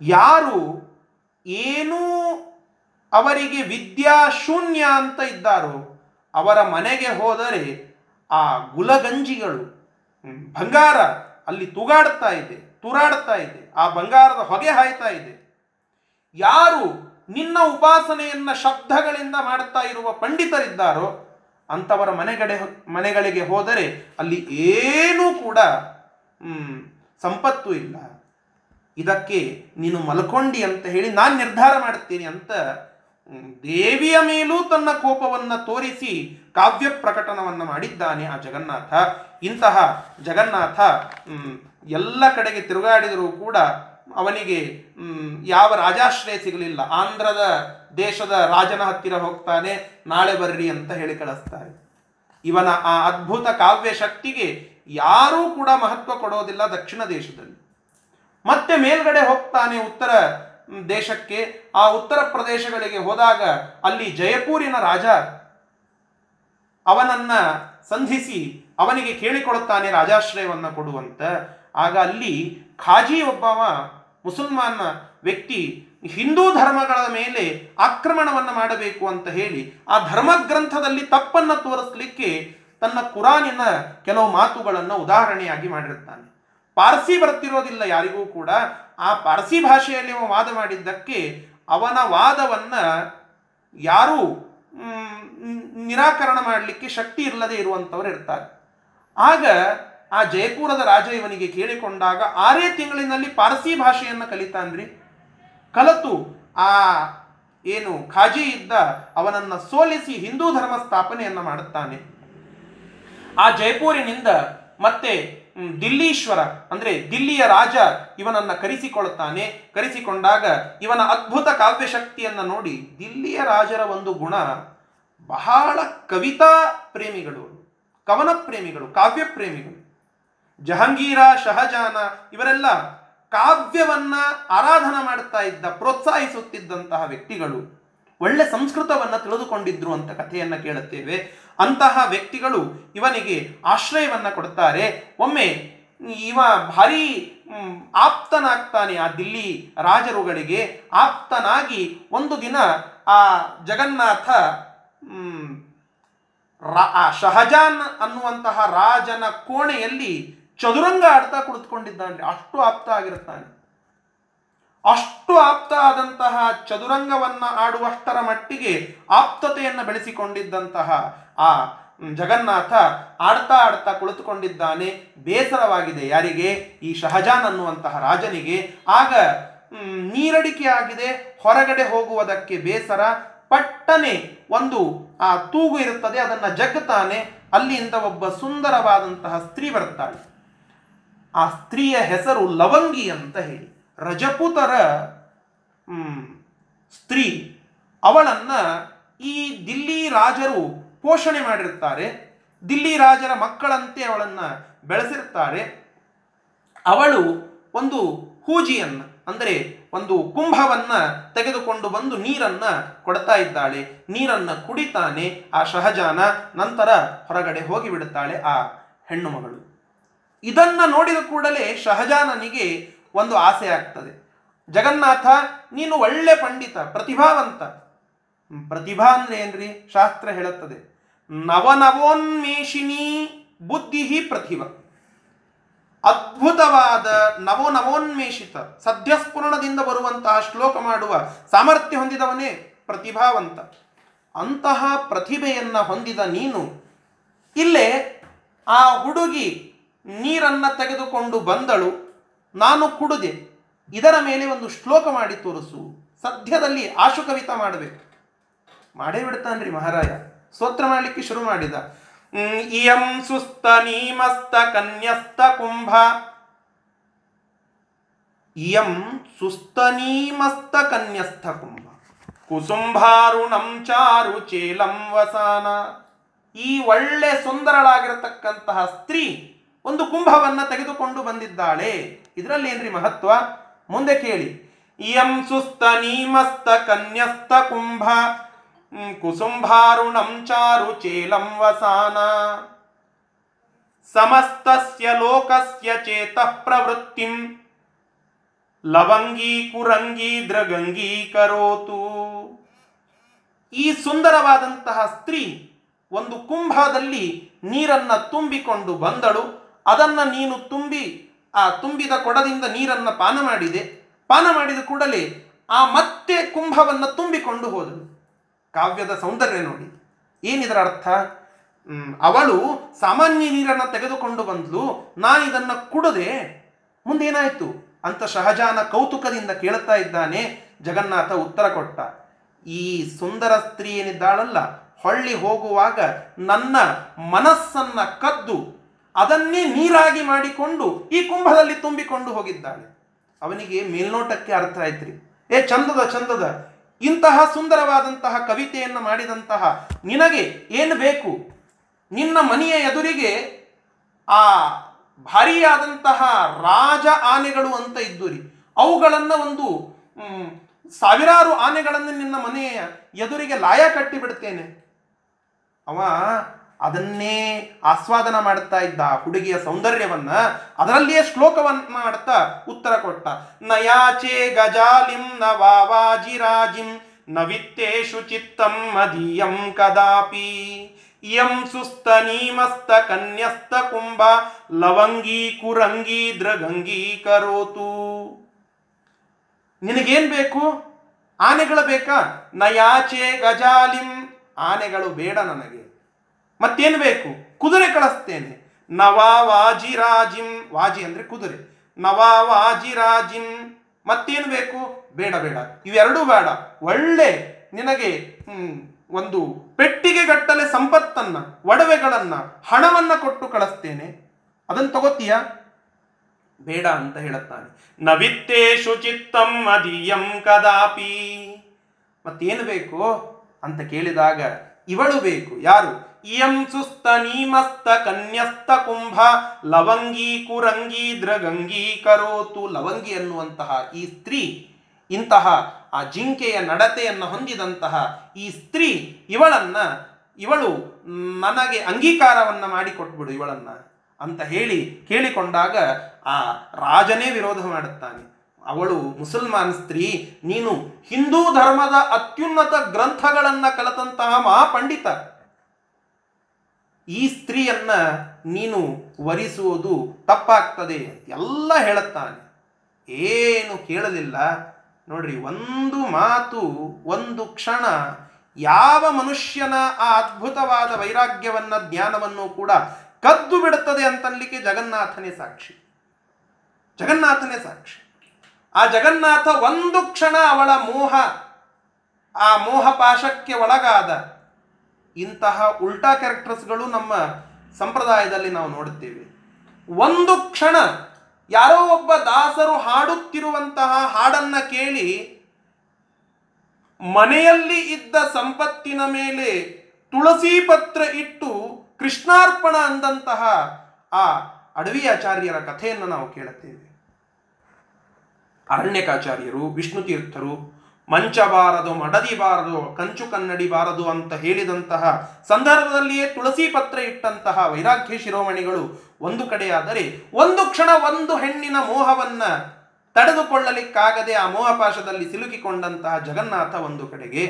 ಯಾರು ಏನೂ ಅವರಿಗೆ ವಿದ್ಯಾ ಶೂನ್ಯ ಅಂತ ಇದ್ದಾರೋ, ಅವರ ಮನೆಗೆ ಹೋದರೆ ಆ ಗುಲಗಂಜಿಗಳು ಬಂಗಾರ ಅಲ್ಲಿ ತೂಗಾಡ್ತಾ ಇದೆ, ತೂರಾಡ್ತಾ ಇದೆ, ಆ ಬಂಗಾರದ ಹೊಗೆ ಹಾಯ್ತಾ ಇದೆ. ಯಾರು ನಿನ್ನ ಉಪಾಸನೆಯನ್ನ ಶಬ್ದಗಳಿಂದ ಮಾಡ್ತಾ ಇರುವ ಪಂಡಿತರಿದ್ದಾರೋ ಅಂಥವರ ಮನೆಗಡೆ ಮನೆಗಳಿಗೆ ಹೋದರೆ ಅಲ್ಲಿ ಏನೂ ಕೂಡ ಸಂಪತ್ತು ಇಲ್ಲ. ಇದಕ್ಕೆ ನೀನು ಮಲ್ಕೊಂಡಿ ಅಂತ ಹೇಳಿ ನಾನು ನಿರ್ಧಾರ ಮಾಡುತ್ತೇನೆ ಅಂತ ದೇವಿಯ ಮೇಲೂ ತನ್ನ ಕೋಪವನ್ನು ತೋರಿಸಿ ಕಾವ್ಯ ಪ್ರಕಟನವನ್ನು ಮಾಡಿದ್ದಾನೆ ಆ ಜಗನ್ನಾಥ. ಇಂತಹ ಜಗನ್ನಾಥ ಎಲ್ಲ ಕಡೆಗೆ ತಿರುಗಾಡಿದರೂ ಕೂಡ ಅವನಿಗೆ ಯಾವ ರಾಜಾಶ್ರಯ ಸಿಗಲಿಲ್ಲ. ಆಂಧ್ರದ ದೇಶದ ರಾಜನ ಹತ್ತಿರ ಹೋಗ್ತಾನೆ, ನಾಳೆ ಬರ್ರಿ ಅಂತ ಹೇಳಿ ಕಳಿಸ್ತಾರೆ. ಇವನ ಆ ಅದ್ಭುತ ಕಾವ್ಯ ಶಕ್ತಿಗೆ ಯಾರೂ ಕೂಡ ಮಹತ್ವ ಕೊಡೋದಿಲ್ಲ ದಕ್ಷಿಣ ದೇಶದಲ್ಲಿ. ಮತ್ತೆ ಮೇಲ್ಗಡೆ ಹೋಗ್ತಾನೆ ಉತ್ತರ ದೇಶಕ್ಕೆ. ಆ ಉತ್ತರ ಪ್ರದೇಶಗಳಿಗೆ ಹೋದಾಗ ಅಲ್ಲಿ ಜಯಪೂರಿನ ರಾಜ ಅವನನ್ನ ಸಂಧಿಸಿ ಅವನಿಗೆ ಕೇಳಿಕೊಳ್ಳುತ್ತಾನೆ ರಾಜಾಶ್ರಯವನ್ನು ಕೊಡುವಂತ. ಆಗ ಅಲ್ಲಿ ಖಾಜಿ ಒಬ್ಬವ ಮುಸಲ್ಮಾನ ವ್ಯಕ್ತಿ ಹಿಂದೂ ಧರ್ಮಗಳ ಮೇಲೆ ಆಕ್ರಮಣವನ್ನು ಮಾಡಬೇಕು ಅಂತ ಹೇಳಿ ಆ ಧರ್ಮ ಗ್ರಂಥದಲ್ಲಿ ತಪ್ಪನ್ನು ತೋರಿಸಲಿಕ್ಕೆ ತನ್ನ ಕುರಾನಿನ ಕೆಲವು ಮಾತುಗಳನ್ನು ಉದಾಹರಣೆಯಾಗಿ ಮಾಡಿರುತ್ತಾನೆ. ಪಾರ್ಸಿ ಬರ್ತಿರೋದಿಲ್ಲ ಯಾರಿಗೂ ಕೂಡ. ಆ ಪಾರ್ಸಿ ಭಾಷೆಯಲ್ಲಿ ಅವ ವಾದ ಮಾಡಿದ್ದಕ್ಕೆ ಅವನ ವಾದವನ್ನ ಯಾರೂ ನಿರಾಕರಣ ಮಾಡಲಿಕ್ಕೆ ಶಕ್ತಿ ಇಲ್ಲದೆ ಇರುವಂಥವ್ರು ಇರ್ತಾರೆ. ಆಗ ಆ ಜಯಪುರದ ರಾಜ ಇವನಿಗೆ ಕೇಳಿಕೊಂಡಾಗ, ಆರೇ ತಿಂಗಳಿನಲ್ಲಿ ಪಾರ್ಸಿ ಭಾಷೆಯನ್ನು ಕಲಿತಾನ್ರಿ. ಕಲತು ಆ ಏನು ಖಾಜಿ ಇದ್ದ ಅವನನ್ನು ಸೋಲಿಸಿ ಹಿಂದೂ ಧರ್ಮ ಸ್ಥಾಪನೆಯನ್ನು ಮಾಡುತ್ತಾನೆ. ಆ ಜೈಪುರಿನಿಂದ ಮತ್ತೆ ದಿಲ್ಲೀಶ್ವರ ಅಂದ್ರೆ ದಿಲ್ಲಿಯ ರಾಜ ಇವನನ್ನ ಕರೆಸಿಕೊಳ್ಳುತ್ತಾನೆ. ಕರೆಸಿಕೊಂಡಾಗ ಇವನ ಅದ್ಭುತ ಕಾವ್ಯಶಕ್ತಿಯನ್ನು ನೋಡಿ ದಿಲ್ಲಿಯ ರಾಜರ ಒಂದು ಗುಣ, ಬಹಳ ಕವಿತಾ ಪ್ರೇಮಿಗಳು, ಕವನ ಪ್ರೇಮಿಗಳು, ಕಾವ್ಯ ಪ್ರೇಮಿಗಳು. ಜಹಾಂಗೀರ, ಶಹಜಾನ ಇವರೆಲ್ಲ ಕಾವ್ಯವನ್ನ ಆರಾಧನ ಮಾಡುತ್ತಾ ಇದ್ದ, ಪ್ರೋತ್ಸಾಹಿಸುತ್ತಿದ್ದಂತಹ ವ್ಯಕ್ತಿಗಳು. ಒಳ್ಳೆ ಸಂಸ್ಕೃತವನ್ನ ತಿಳಿದುಕೊಂಡಿದ್ರು ಅಂತ ಕಥೆಯನ್ನು ಕೇಳುತ್ತೇವೆ. ಅಂತಹ ವ್ಯಕ್ತಿಗಳು ಇವನಿಗೆ ಆಶ್ರಯವನ್ನು ಕೊಡುತ್ತಾರೆ. ಒಮ್ಮೆ ಇವ ಭಾರಿ ಆಪ್ತನಾಗ್ತಾನೆ ಆ ದಿಲ್ಲಿ ರಾಜರುಗಳಿಗೆ. ಆಪ್ತನಾಗಿ ಒಂದು ದಿನ ಆ ಜಗನ್ನಾಥ ಆ ಶಹಜಾನ್ ಅನ್ನುವಂತಹ ರಾಜನ ಕೋಣೆಯಲ್ಲಿ ಚದುರಂಗ ಆಡ್ತಾ ಕುಳಿತುಕೊಂಡಿದ್ದಾನೆ. ಅಷ್ಟು ಆಪ್ತ ಆಗಿರುತ್ತಾನೆ. ಅಷ್ಟು ಆಪ್ತ ಆದಂತಹ ಚದುರಂಗವನ್ನ ಆಡುವಷ್ಟರ ಮಟ್ಟಿಗೆ ಆಪ್ತತೆಯನ್ನು ಬೆಳೆಸಿಕೊಂಡಿದ್ದಂತಹ ಆ ಜಗನ್ನಾಥ ಆಡ್ತಾ ಆಡ್ತಾ ಕುಳಿತುಕೊಂಡಿದ್ದಾನೆ. ಬೇಸರವಾಗಿದೆ. ಯಾರಿಗೆ? ಈ ಶಹಜಾನ್ ಅನ್ನುವಂತಹ ರಾಜನಿಗೆ. ಆಗ ನೀರಡಿಕೆ ಆಗಿದೆ. ಹೊರಗಡೆ ಹೋಗುವುದಕ್ಕೆ ಬೇಸರ. ಪಟ್ಟನೆ ಒಂದು, ಆ, ತೂಗು ಇರುತ್ತದೆ. ಅದನ್ನು ಜಗ್ತಾನೆ. ಅಲ್ಲಿಂದ ಒಬ್ಬ ಸುಂದರವಾದಂತಹ ಸ್ತ್ರೀ ಬರ್ತಾಳೆ ಆ ಸ್ತ್ರೀಯ ಹೆಸರು ಲವಂಗಿ ಅಂತ ಹೇಳಿ. ರಜಪುತರ ಸ್ತ್ರೀ ಅವಳನ್ನ ಈ ದಿಲ್ಲಿ ರಾಜರು ಪೋಷಣೆ ಮಾಡಿರ್ತಾರೆ. ದಿಲ್ಲಿ ರಾಜರ ಮಕ್ಕಳಂತೆ ಅವಳನ್ನು ಬೆಳೆಸಿರ್ತಾರೆ. ಅವಳು ಒಂದು ಹೂಜಿಯನ್ನು, ಅಂದರೆ ಒಂದು ಕುಂಭವನ್ನ ತೆಗೆದುಕೊಂಡು ಬಂದು ನೀರನ್ನ ಕೊಡ್ತಾ ಇದ್ದಾಳೆ. ನೀರನ್ನ ಕುಡಿತಾನೆ ಆ ಶಹಜಾನ, ನಂತರ ಹೊರಗಡೆ ಹೋಗಿಬಿಡುತ್ತಾಳೆ ಆ ಹೆಣ್ಣು ಮಗಳು ಇದನ್ನು ನೋಡಿದ ಕೂಡಲೇ ಶಹಜಾನನಿಗೆ ಒಂದು ಆಸೆ ಆಗ್ತದೆ. ಜಗನ್ನಾಥ, ನೀನು ಒಳ್ಳೆ ಪಂಡಿತ, ಪ್ರತಿಭಾವಂತ. ಪ್ರತಿಭಾ ಅಂದ್ರೆ ಏನ್ರಿ? ಶಾಸ್ತ್ರ ಹೇಳುತ್ತದೆ. ನವನವೋನ್ಮೇಷಿನಿ ಬುದ್ಧಿ ಪ್ರತಿಭ. ಅದ್ಭುತವಾದ ನವೋ ನವೋನ್ಮೇಷಿತ ಸದ್ಯಸ್ಫುರಣದಿಂದ ಬರುವಂತಹ ಶ್ಲೋಕ ಮಾಡುವ ಸಾಮರ್ಥ್ಯ ಹೊಂದಿದವನೇ ಪ್ರತಿಭಾವಂತ. ಅಂತಹ ಪ್ರತಿಭೆಯನ್ನ ಹೊಂದಿದ ನೀನು, ಇಲ್ಲೇ ಆ ಹುಡುಗಿ ನೀರನ್ನ ತೆಗೆದುಕೊಂಡು ಬಂದಳು. ನಾನು ಕುಡುದೆ. ಇದರ ಮೇಲೆ ಒಂದು ಶ್ಲೋಕ ಮಾಡಿ ತೋರಿಸು. ಸದ್ಯದಲ್ಲಿ ಆಶು ಕವಿತ ಮಾಡಬೇಕು. ಮಾಡೇ ಬಿಡ್ತಾನ್ರಿ ಮಹಾರಾಯ. ಸ್ತೋತ್ರ ಮಾಡಲಿಕ್ಕೆ ಶುರು ಮಾಡಿದ. ಇಯಂ ಸುಸ್ತ ನೀಮಸ್ತ ಕನ್ಯಸ್ತ ಕುಂಭ. ಇಯಂ ಸುಸ್ತ ನೀಮಸ್ತ ಕನ್ಯಸ್ಥ ಕುಂಭ. ಕುಸುಂಭಾರುಣಂ ಚಾರು ಚೇಲಂ ವಸಾನ. ಈ ಒಳ್ಳೆ ಸುಂದರಳಾಗಿರತಕ್ಕಂತಹ ಸ್ತ್ರೀ ಒಂದು ಕುಂಭವನ್ನು ತೆಗೆದುಕೊಂಡು ಬಂದಿದ್ದಾಳೆ. ಇದರಲ್ಲಿ ಏನ್ರಿ ಮಹತ್ವ? ಮುಂದೆ ಕೇಳಿ. ಇಯಂ ಸುಸ್ತ ನೀಮಸ್ತ ಕನ್ಯಸ್ತ ಕುಂಭ ಕುಸುಂಭಾರುಣಂ ಚಾರು ಚೇಲಂ ವಸಾನ. ಸಮಸ್ತಸ್ಯ ಲೋಕಸ್ಯ ಚೇತ ಪ್ರವೃತ್ತಿಂ, ಲವಂಗಿ ಕುರಂಗಿ ದ್ರಗಂಗಿ ಕರೋತು. ಈ ಸುಂದರವಾದಂತಹ ಸ್ತ್ರೀ ಒಂದು ಕುಂಭದಲ್ಲಿ ನೀರನ್ನ ತುಂಬಿಕೊಂಡು ಬಂದಳು. ಅದನ್ನ ನೀನು ತುಂಬಿ ಆ ತುಂಬಿದ ಕೊಡದಿಂದ ನೀರನ್ನು ಪಾನ ಮಾಡಿದೆ. ಪಾನ ಮಾಡಿದ ಕೂಡಲೇ ಆ ಮತ್ತೆ ಕುಂಭವನ್ನು ತುಂಬಿಕೊಂಡು ಹೋದಳು ಕಾವ್ಯದ ಸೌಂದರ್ಯ ನೋಡಿ. ಏನಿದರ ಅರ್ಥ? ಅವಳು ಸಾಮಾನ್ಯ ನೀರನ್ನು ತೆಗೆದುಕೊಂಡು ಬಂದಳು ನಾನು ಇದನ್ನ ಕುಡದೆ ಮುಂದೇನಾಯಿತು? ಅಂತ ಶಹಜಾನ ಕೌತುಕದಿಂದ ಕೇಳುತ್ತಾ ಇದ್ದಾನೆ. ಜಗನ್ನಾಥ ಉತ್ತರ ಕೊಟ್ಟ, ಈ ಸುಂದರ ಸ್ತ್ರೀ ಏನಿದ್ದಾಳಲ್ಲ, ಹೊಳ್ಳಿ ಹೋಗುವಾಗ ನನ್ನ ಮನಸ್ಸನ್ನ ಕದ್ದು ಅದನ್ನೇ ನೀರಾಗಿ ಮಾಡಿಕೊಂಡು ಈ ಕುಂಭದಲ್ಲಿ ತುಂಬಿಕೊಂಡು ಹೋಗಿದ್ದಾಳೆ. ಅವನಿಗೆ ಮೇಲ್ನೋಟಕ್ಕೆ ಅರ್ಥ ಆಯ್ತ್ರಿ. ಏ ಚಂದದ ಚಂದದ, ಇಂತಹ ಸುಂದರವಾದಂತಹ ಕವಿತೆಯನ್ನು ಮಾಡಿದಂತಹ ನಿನಗೆ ಏನು ಬೇಕು? ನಿನ್ನ ಮನೆಯ ಎದುರಿಗೆ ಆ ಭಾರಿಯಾದಂತಹ ರಾಜ ಆನೆಗಳು ಅಂತ ಇದ್ದು ರೀ ಅವುಗಳನ್ನು ಒಂದು ಸಾವಿರಾರು ಆನೆಗಳನ್ನು ನಿನ್ನ ಮನೆಯ ಎದುರಿಗೆ ಲಾಯ ಕಟ್ಟಿಬಿಡ್ತೇನೆ. ಅವ ಅದನ್ನೇ ಆಸ್ವಾದನ ಮಾಡುತ್ತಾ ಇದ್ದ ಹುಡುಗಿಯ ಸೌಂದರ್ಯವನ್ನ ಅದರಲ್ಲಿಯೇ ಶ್ಲೋಕವನ್ನ ಮಾಡ್ತಾ ಉತ್ತರ ಕೊಟ್ಟ. ನಯಾಚೆ ಗಜಾಲಿಂ ನ ವಾವಾಜಿರಾಜಿಂ ನ ವಿತ್ತೇಶು ಚಿತ್ತಂ ಮದೀಯಂ ಕದಾಪಿ. ಇಯಂ ಸುಸ್ತ ನೀಮಸ್ತ ಕನ್ಯಸ್ತ ಕುಂಭ, ಲವಂಗಿ ಕುರಂಗಿ ದ್ರಗಂಗಿ ಕರೋತು. ನಿನಗೇನ್ ಬೇಕು? ಆನೆಗಳು ಬೇಕಾ? ನಯಾಚೆ ಗಜಾಲಿಂ, ಆನೆಗಳು ಬೇಡ ನನಗೆ. ಮತ್ತೇನು ಬೇಕು? ಕುದುರೆ ಕಳಿಸ್ತೇನೆ. ನವಾ ವಾಜಿರಾಜಿಂ ವಾಜಿ ಅಂದ್ರೆ ಕುದುರೆ. ನವಾ ವಾಜಿರಾಜಿಂ ಮತ್ತೇನು ಬೇಕು? ಬೇಡ ಬೇಡ. ಇವೆರಡೂ ಬೇಡ. ಒಳ್ಳೆ ನಿನಗೆ ಒಂದು ಪೆಟ್ಟಿಗೆ ಗಟ್ಟಲೆ ಸಂಪತ್ತನ್ನ, ಒಡವೆಗಳನ್ನ, ಹಣವನ್ನ ಕೊಟ್ಟು ಕಳಿಸ್ತೇನೆ. ಅದನ್ನು ತಗೋತೀಯ? ಬೇಡ ಅಂತ ಹೇಳುತ್ತಾನೆ. ನವಿತ್ತೇ ಶುಚಿತ್ತಂ ಅದಿಯಂ ಕದಾಪಿ. ಮತ್ತೇನು ಬೇಕು? ಅಂತ ಕೇಳಿದಾಗ ಇವಳು ಬೇಕು. ಯಾರು? ಇಯಂ ಸುಸ್ತ ನೀಮಸ್ತ ಕನ್ಯಸ್ತ ಕುಂಭ ಲವಂಗಿ ಕುರಂಗಿ ದ್ರಗಂಗಿ ಕರೋತು ಲವಂಗಿ ಅನ್ನುವಂತಹ ಈ ಸ್ತ್ರೀ, ಇಂತಹ ಆ ಜಿಂಕೆಯ ನಡತೆಯನ್ನು ಹೊಂದಿದಂತಹ ಈ ಸ್ತ್ರೀ, ಇವಳನ್ನ, ಇವಳು ನನಗೆ ಅಂಗೀಕಾರವನ್ನ ಮಾಡಿಕೊಟ್ಬಿಡು ಇವಳನ್ನ ಅಂತ ಹೇಳಿ ಕೇಳಿಕೊಂಡಾಗ ಆ ರಾಜನೇ ವಿರೋಧ ಮಾಡುತ್ತಾನೆ. ಅವಳು ಮುಸಲ್ಮಾನ್ ಸ್ತ್ರೀ, ನೀನು ಹಿಂದೂ ಧರ್ಮದ ಅತ್ಯುನ್ನತ ಗ್ರಂಥಗಳನ್ನು ಕಲತಂತಹ ಮಹಾಪಂಡಿತ. ಈ ಸ್ತ್ರೀಯನ್ನ ನೀನು ವರಿಸುವುದು ತಪ್ಪಾಗ್ತದೆ ಎಲ್ಲ ಹೇಳುತ್ತಾನೆ. ಏನು ಕೇಳಲಿಲ್ಲ. ನೋಡ್ರಿ, ಒಂದು ಮಾತು, ಒಂದು ಕ್ಷಣ ಯಾವ ಮನುಷ್ಯನ ಆ ಅದ್ಭುತವಾದ ವೈರಾಗ್ಯವನ್ನ, ಜ್ಞಾನವನ್ನು ಕೂಡ ಕದ್ದು ಬಿಡುತ್ತದೆ ಅಂತನ್ಲಿಕ್ಕೆ ಜಗನ್ನಾಥನೇ ಸಾಕ್ಷಿ. ಜಗನ್ನಾಥನೇ ಸಾಕ್ಷಿ. ಆ ಜಗನ್ನಾಥ ಒಂದು ಕ್ಷಣ ಅವಳ ಮೋಹ, ಆ ಮೋಹ ಪಾಶಕ್ಕೆ ಒಳಗಾದ ಇಂತಹ ಉಲ್ಟಾ ಕ್ಯಾರೆಕ್ಟರ್ಸ್ಗಳು ನಮ್ಮ ಸಂಪ್ರದಾಯದಲ್ಲಿ ನಾವು ನೋಡುತ್ತೇವೆ. ಒಂದು ಕ್ಷಣ ಯಾರೋ ಒಬ್ಬ ದಾಸರು ಹಾಡುತ್ತಿರುವಂತಹ ಹಾಡನ್ನ ಕೇಳಿ ಮನೆಯಲ್ಲಿ ಇದ್ದ ಸಂಪತ್ತಿನ ಮೇಲೆ ತುಳಸಿ ಪತ್ರ ಇಟ್ಟು ಕೃಷ್ಣಾರ್ಪಣ ಅಂದಂತಹ ಆ ಅಡವಿ ಆಚಾರ್ಯರ ಕಥೆಯನ್ನು ನಾವು ಕೇಳುತ್ತೇವೆ. ಅರಣ್ಯಕಾಚಾರ್ಯರು, ವಿಷ್ಣು ತೀರ್ಥರು ಮಂಚಬಾರದು ಮಡದಿಬಾರದು ಕಂಚು ಕನ್ನಡಿ ಬಾರದು ಅಂತ ಹೇಳಿದಂತಹ ಸಂದರ್ಭದಲ್ಲಿಯೇ ತುಳಸಿ ಪತ್ರ ಇಟ್ಟಂತಹ ವೈರಾಗ್ಯ ಶಿರೋಮಣಿಗಳು ಒಂದು ಕಡೆಯಾದರೆ ಒಂದು ಕ್ಷಣ ಒಂದು ಹೆಣ್ಣಿನ ಮೋಹವನ್ನ ತಡೆದುಕೊಳ್ಳಲಿಕ್ಕಾಗದೆ ಆ ಮೋಹಪಾಶದಲ್ಲಿ ಸಿಲುಕಿಕೊಂಡಂತಹ ಜಗನ್ನಾಥ ಒಂದು ಕಡೆಗೆ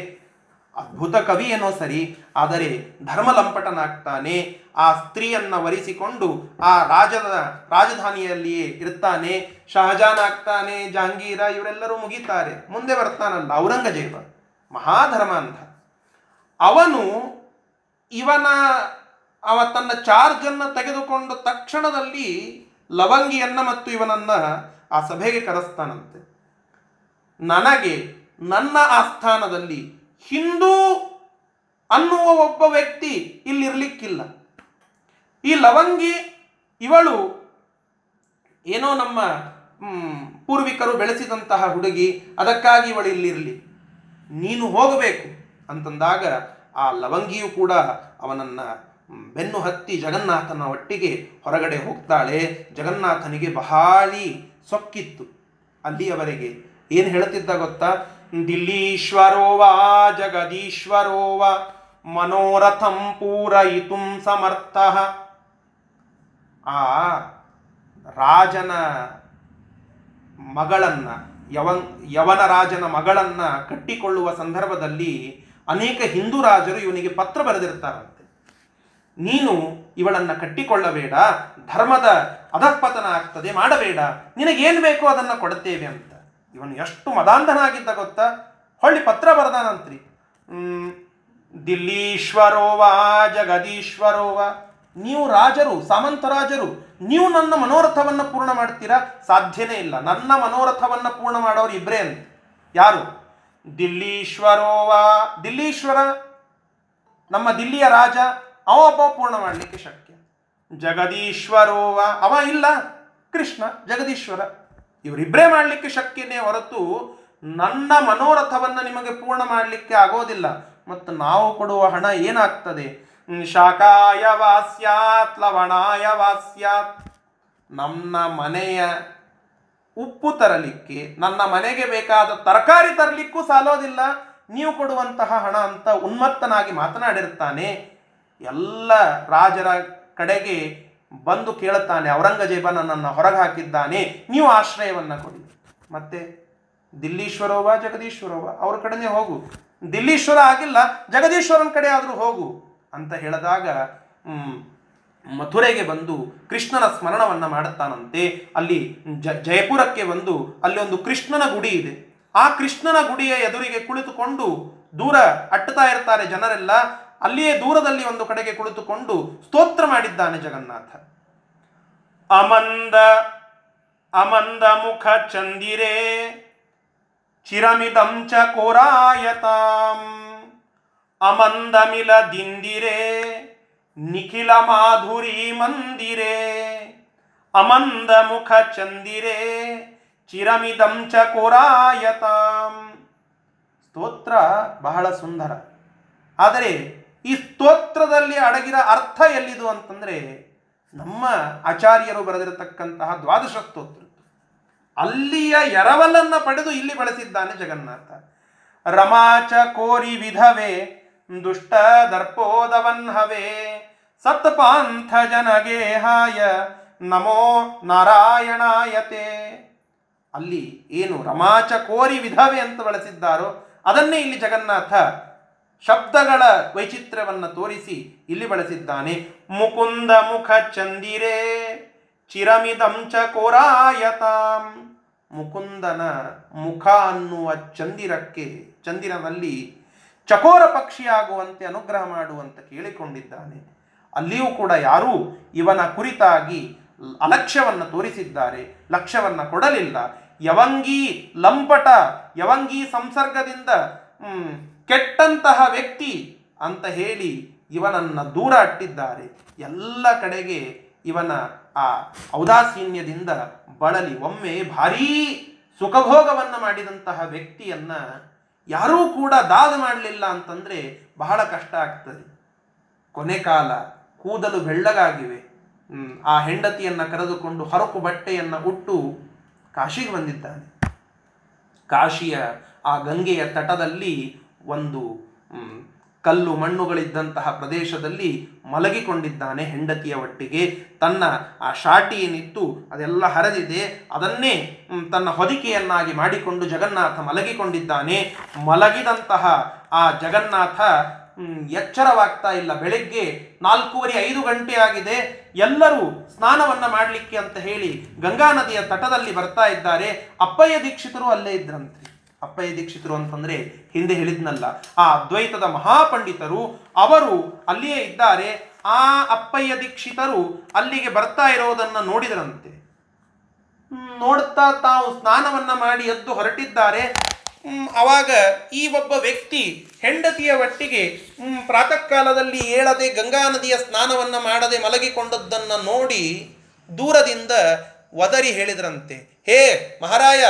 ಅದ್ಭುತ ಕವಿ ಏನೋ ಸರಿ, ಆದರೆ ಧರ್ಮಲಂಪಟನಾಗ್ತಾನೆ. ಆ ಸ್ತ್ರೀಯನ್ನ ವರಿಸಿಕೊಂಡು ಆ ರಾಜದ, ರಾಜಧಾನಿಯಲ್ಲಿಯೇ ಇರ್ತಾನೆ. ಶಹಜಾನ್ ಆಗ್ತಾನೆ ಜಹಾಂಗೀರ, ಇವರೆಲ್ಲರೂ ಮುಗಿತಾರೆ. ಮುಂದೆ ಬರ್ತಾನಲ್ಲ ಔರಂಗಜೇಬ, ಮಹಾಧರ್ಮ ಅಂತ ಅವನು ಇವನ, ಅವ ತನ್ನ ಚಾರ್ಜನ್ನು ತೆಗೆದುಕೊಂಡ ತಕ್ಷಣದಲ್ಲಿ ಲವಂಗಿಯನ್ನ ಮತ್ತು ಇವನನ್ನ ಆ ಸಭೆಗೆ ಕರೆಸ್ತಾನಂತೆ. ನನಗೆ ನನ್ನ ಆಸ್ಥಾನದಲ್ಲಿ ಹಿಂದೂ ಅನ್ನುವ ಒಬ್ಬ ವ್ಯಕ್ತಿ ಇಲ್ಲಿರ್ಲಿಕ್ಕಿಲ್ಲ. ಈ ಲವಂಗಿ ಇವಳು ಏನೋ ನಮ್ಮ ಪೂರ್ವಿಕರು ಬೆಳೆಸಿದಂತಹ ಹುಡುಗಿ, ಅದಕ್ಕಾಗಿ ಇವಳು ಇಲ್ಲಿರಲಿ. ನೀನು ಹೋಗಬೇಕು ಅಂತಂದಾಗ ಆ ಲವಂಗಿಯು ಕೂಡ ಅವನನ್ನ ಬೆನ್ನು ಹತ್ತಿ ಜಗನ್ನಾಥನ ಒಟ್ಟಿಗೆ ಹೊರಗಡೆ ಹೋಗ್ತಾಳೆ. ಜಗನ್ನಾಥನಿಗೆ ಬಹಳ ಸೊಕ್ಕಿತ್ತು. ಅಲ್ಲಿಯವರೆಗೆ ಏನು ಹೇಳುತ್ತಿದ್ದ ಗೊತ್ತಾ? ದಿಲ್ಲೀಶ್ವರೋವಾ ಜಗದೀಶ್ವರೋವ ಮನೋರಥಂ ಪೂರಯಿತು ಸಮರ್ಥ ಆ ರಾಜನ ಮಗಳನ್ನ ಯವನ್ ಯವನ ರಾಜನ ಮಗಳನ್ನ ಕಟ್ಟಿಕೊಳ್ಳುವ ಸಂದರ್ಭದಲ್ಲಿ ಅನೇಕ ಹಿಂದೂ ರಾಜರು ಇವನಿಗೆ ಪತ್ರ ಬರೆದಿರ್ತಾರಂತೆ. ನೀನು ಇವಳನ್ನ ಕಟ್ಟಿಕೊಳ್ಳಬೇಡ, ಧರ್ಮದ ಅಧಃಪತನ ಆಗ್ತದೆ, ಮಾಡಬೇಡ, ನಿನಗೇನು ಬೇಕೋ ಅದನ್ನು ಕೊಡುತ್ತೇವೆ ಅಂತ. ಇವನು ಎಷ್ಟು ಮದಾಂಧನಾಗಿದ್ದ ಗೊತ್ತಾ? ಹೊಳ್ಳಿ ಪತ್ರ ಬರದಾನಂತ್ರಿ. ದಿಲ್ಲೀಶ್ವರೋವಾ ಜಗದೀಶ್ವರೋವಾ, ನೀವು ರಾಜರು, ಸಾಮಂತ ರಾಜರು, ನೀವು ನನ್ನ ಮನೋರಥವನ್ನು ಪೂರ್ಣ ಮಾಡ್ತೀರಾ? ಸಾಧ್ಯನೇ ಇಲ್ಲ. ನನ್ನ ಮನೋರಥವನ್ನು ಪೂರ್ಣ ಮಾಡೋರು ಇಬ್ಬರೇ ಅಂತ. ಯಾರು? ದಿಲ್ಲೀಶ್ವರೋವಾ ದಿಲ್ಲೀಶ್ವರ ನಮ್ಮ ದಿಲ್ಲಿಯ ರಾಜ, ಅವ ಒಬ್ಬ ಪೂರ್ಣ ಮಾಡಲಿಕ್ಕೆ ಶಕ್ಯ. ಜಗದೀಶ್ವರೋವ, ಅವ ಇಲ್ಲ. ಕೃಷ್ಣ, ಜಗದೀಶ್ವರ. ಇವರಿಬ್ಬರೇ ಮಾಡಲಿಕ್ಕೆ ಶಕ್ಯನೇ ಹೊರತು ನನ್ನ ಮನೋರಥವನ್ನು ನಿಮಗೆ ಪೂರ್ಣ ಮಾಡಲಿಕ್ಕೆ ಆಗೋದಿಲ್ಲ. ಮತ್ತು ನಾವು ಕೊಡುವ ಹಣ ಏನಾಗ್ತದೆ? ಶಾಖಾಯ ವಾಸ್ಯಾತ್, ಲವಣಾಯ ವಾಸ್ಯಾತ್. ನಮ್ಮ ಮನೆಯ ಉಪ್ಪು ತರಲಿಕ್ಕೆ, ನನ್ನ ಮನೆಗೆ ಬೇಕಾದ ತರಕಾರಿ ತರಲಿಕ್ಕೂ ಸಾಲೋದಿಲ್ಲ. ನೀವು ಕೊಡುವಂತಹ ಹಣ ಅಂತ ಉನ್ಮತ್ತನಾಗಿ ಮಾತನಾಡಿರ್ತಾನೆ. ಎಲ್ಲ ರಾಜರ ಕಡೆಗೆ ಬಂದು ಕೇಳುತ್ತಾನೆ, ಔರಂಗಜೇಬ ನನ್ನನ್ನು ಹೊರಗೆ ಹಾಕಿದ್ದಾನೆ, ನೀವು ಆಶ್ರಯವನ್ನು ಕೊಡಿ. ಮತ್ತೆ ದಿಲ್ಲೀಶ್ವರೋವ ಜಗದೀಶ್ವರೋವ ಅವ್ರ ಕಡೆನೇ ಹೋಗು. ದಿಲ್ಲೀಶ್ವರ ಆಗಿಲ್ಲ, ಜಗದೀಶ್ವರನ ಕಡೆ ಆದರೂ ಹೋಗು. ಅಂತ ಹೇಳಿದಾಗ ಮಥುರೆಗೆ ಬಂದು ಕೃಷ್ಣನ ಸ್ಮರಣವನ್ನು ಮಾಡುತ್ತಾನಂತೆ. ಅಲ್ಲಿ ಜ, ಜಯಪುರಕ್ಕೆ ಬಂದು ಅಲ್ಲಿ ಒಂದು ಕೃಷ್ಣನ ಗುಡಿ ಇದೆ. ಆ ಕೃಷ್ಣನ ಗುಡಿಯ ಎದುರಿಗೆ ಕುಳಿತುಕೊಂಡು ದೂರ ಅಟ್ಟುತ್ತಾ ಇರ್ತಾರೆ ಜನರೆಲ್ಲ. ಅಲ್ಲಿಯೇ ದೂರದಲ್ಲಿ ಒಂದು ಕಡೆಗೆ ಕುಳಿತುಕೊಂಡು ಸ್ತೋತ್ರ ಮಾಡಿದ್ದಾನೆ ಜಗನ್ನಾಥ. ಅಮಂದ ಅಮಂದ ಮುಖ ಚಂದಿರೇ, ಚಿರಮಿದಂ ಚ ಕೋರಾಯತಾಂ. ಅಮಂದಮಿಲ ದಿಂದಿರೆ, ನಿಖಿಲ ಮಾಧುರಿ ಮಂದಿರೇ. ಅಮಂದ ಮುಖ ಚಂದಿರೇ, ಚಿರಮಿದಂ ಚ ಕೋರಾಯತಾಂ. ಸ್ತೋತ್ರ ಬಹಳ ಸುಂದರ. ಆದರೆ ಈ ಸ್ತೋತ್ರದಲ್ಲಿ ಅಡಗಿದ ಅರ್ಥ ಎಲ್ಲಿದು ಅಂತಂದ್ರೆ ನಮ್ಮ ಆಚಾರ್ಯರು ಬರೆದಿರತಕ್ಕಂತಹ ದ್ವಾದಶ ಸ್ತೋತ್ರ. ಅಲ್ಲಿಯ ಎರವಲನ್ನ ಪಡೆದು ಇಲ್ಲಿ ಬಳಸಿದ್ದಾನೆ ಜಗನ್ನಾಥ. ರಮಾಚ ಕೋರಿ ವಿಧವೆ, ದುಷ್ಟ ದರ್ಪೋದವನ್ಹವೆ ಸತ್ಪಾಂಥ ಜನಗೇಹಾಯ ನಮೋ ನಾರಾಯಣಾಯತೆ. ಅಲ್ಲಿ ಏನು ರಮಾಚ ಕೋರಿ ವಿಧವೆ ಅಂತ ಬಳಸಿದ್ದಾರೋ ಅದನ್ನೇ ಇಲ್ಲಿ ಜಗನ್ನಾಥ ಶಬ್ದಗಳ ವೈಚಿತ್ರ್ಯವನ್ನು ತೋರಿಸಿ ಇಲ್ಲಿ ಬಳಸಿದ್ದಾನೆ. ಮುಕುಂದ ಮುಖ ಚಂದಿರೇ ಚಿರಮಿದಂಚ ಕೋರಾಯತಾಂ. ಮುಕುಂದನ ಮುಖ ಅನ್ನುವ ಚಂದಿರಕ್ಕೆ ಚಂದಿರನಲ್ಲಿ ಚಕೋರ ಪಕ್ಷಿಯಾಗುವಂತೆ ಅನುಗ್ರಹ ಮಾಡುವಂತೆ ಕೇಳಿಕೊಂಡಿದ್ದಾನೆ. ಅಲ್ಲಿಯೂ ಕೂಡ ಯಾರೂ ಇವನ ಕುರಿತಾಗಿ ಅಲಕ್ಷ್ಯವನ್ನು ತೋರಿಸಿದ್ದಾರೆ. ಲಕ್ಷ್ಯವನ್ನು ಕೊಡಲಿಲ್ಲ. ಯವಂಗಿ ಲಂಪಟ, ಯವಂಗಿ ಸಂಸರ್ಗದಿಂದ ಕೆಟ್ಟಂತಹ ವ್ಯಕ್ತಿ ಅಂತ ಹೇಳಿ ಇವನನ್ನು ದೂರ ಅಟ್ಟಿದ್ದಾರೆ. ಎಲ್ಲ ಕಡೆಗೆ ಇವನ ಆ ಔದಾಸೀನ್ಯದಿಂದ ಬಳಲಿ. ಒಮ್ಮೆ ಭಾರೀ ಸುಖಭೋಗವನ್ನು ಮಾಡಿದಂತಹ ವ್ಯಕ್ತಿಯನ್ನ ಯಾರೂ ಕೂಡ ದಾದ ಮಾಡಲಿಲ್ಲ ಅಂತಂದ್ರೆ ಬಹಳ ಕಷ್ಟ ಆಗ್ತದೆ. ಕೊನೆ ಕಾಲ ಕೂದಲು ಬೆಳ್ಳಗಾಗಿವೆ. ಆ ಹೆಂಡತಿಯನ್ನ ಕರೆದುಕೊಂಡು ಹರಕು ಬಟ್ಟೆಯನ್ನ ಉಟ್ಟು ಕಾಶಿಗೆ ಬಂದಿದ್ದಾನೆ. ಕಾಶಿಯ ಆ ಗಂಗೆಯ ತಟದಲ್ಲಿ ಒಂದು ಕಲ್ಲು ಮಣ್ಣುಗಳಿದ್ದಂತಹ ಪ್ರದೇಶದಲ್ಲಿ ಮಲಗಿಕೊಂಡಿದ್ದಾನೆ ಹೆಂಡತಿಯ ಒಟ್ಟಿಗೆ. ತನ್ನ ಆ ಶಾಟಿ ಏನಿತ್ತು, ಅದೆಲ್ಲ ಹರಿದಿದೆ. ಅದನ್ನೇ ತನ್ನ ಹೊದಿಕೆಯನ್ನಾಗಿ ಮಾಡಿಕೊಂಡು ಜಗನ್ನಾಥ ಮಲಗಿಕೊಂಡಿದ್ದಾನೆ. ಮಲಗಿದಂತಹ ಆ ಜಗನ್ನಾಥ ಎಚ್ಚರವಾಗ್ತಾ ಇಲ್ಲ. ಬೆಳಗ್ಗೆ ನಾಲ್ಕೂವರೆ ಐದು ಗಂಟೆ ಆಗಿದೆ. ಎಲ್ಲರೂ ಸ್ನಾನವನ್ನು ಮಾಡಲಿಕ್ಕೆ ಅಂತ ಹೇಳಿ ಗಂಗಾ ನದಿಯ ತಟದಲ್ಲಿ ಬರ್ತಾ ಇದ್ದಾರೆ. ಅಪ್ಪಯ್ಯ ದೀಕ್ಷಿತರು ಅಲ್ಲೇ ಇದ್ರಂತೆ. ಅಪ್ಪಯ್ಯ ದೀಕ್ಷಿತರು ಅಂತಂದ್ರೆ ಹಿಂದೆ ಹೇಳಿದ್ನಲ್ಲ, ಆ ಅದ್ವೈತದ ಮಹಾಪಂಡಿತರು ಅವರು ಅಲ್ಲಿಯೇ ಇದ್ದಾರೆ, ಆ ಅಪ್ಪಯ್ಯ ದೀಕ್ಷಿತರು ಅಲ್ಲಿಗೆ ಬರ್ತಾ ಇರೋದನ್ನ ನೋಡಿದರಂತೆ. ನೋಡ್ತಾ ತಾವು ಸ್ನಾನವನ್ನ ಮಾಡಿ ಎದ್ದು ಹೊರಟಿದ್ದಾರೆ. ಅವಾಗ ಈ ಒಬ್ಬ ವ್ಯಕ್ತಿ ಹೆಂಡತಿಯ ಒಟ್ಟಿಗೆ ಪ್ರಾತಃ ಕಾಲದಲ್ಲಿ ಏಳದೆ ಗಂಗಾ ನದಿಯ ಸ್ನಾನವನ್ನ ಮಾಡದೆ ಮಲಗಿಕೊಂಡದ್ದನ್ನು ನೋಡಿ ದೂರದಿಂದ ಒದರಿ ಹೇಳಿದ್ರಂತೆ, ಹೇ ಮಹಾರಾಯ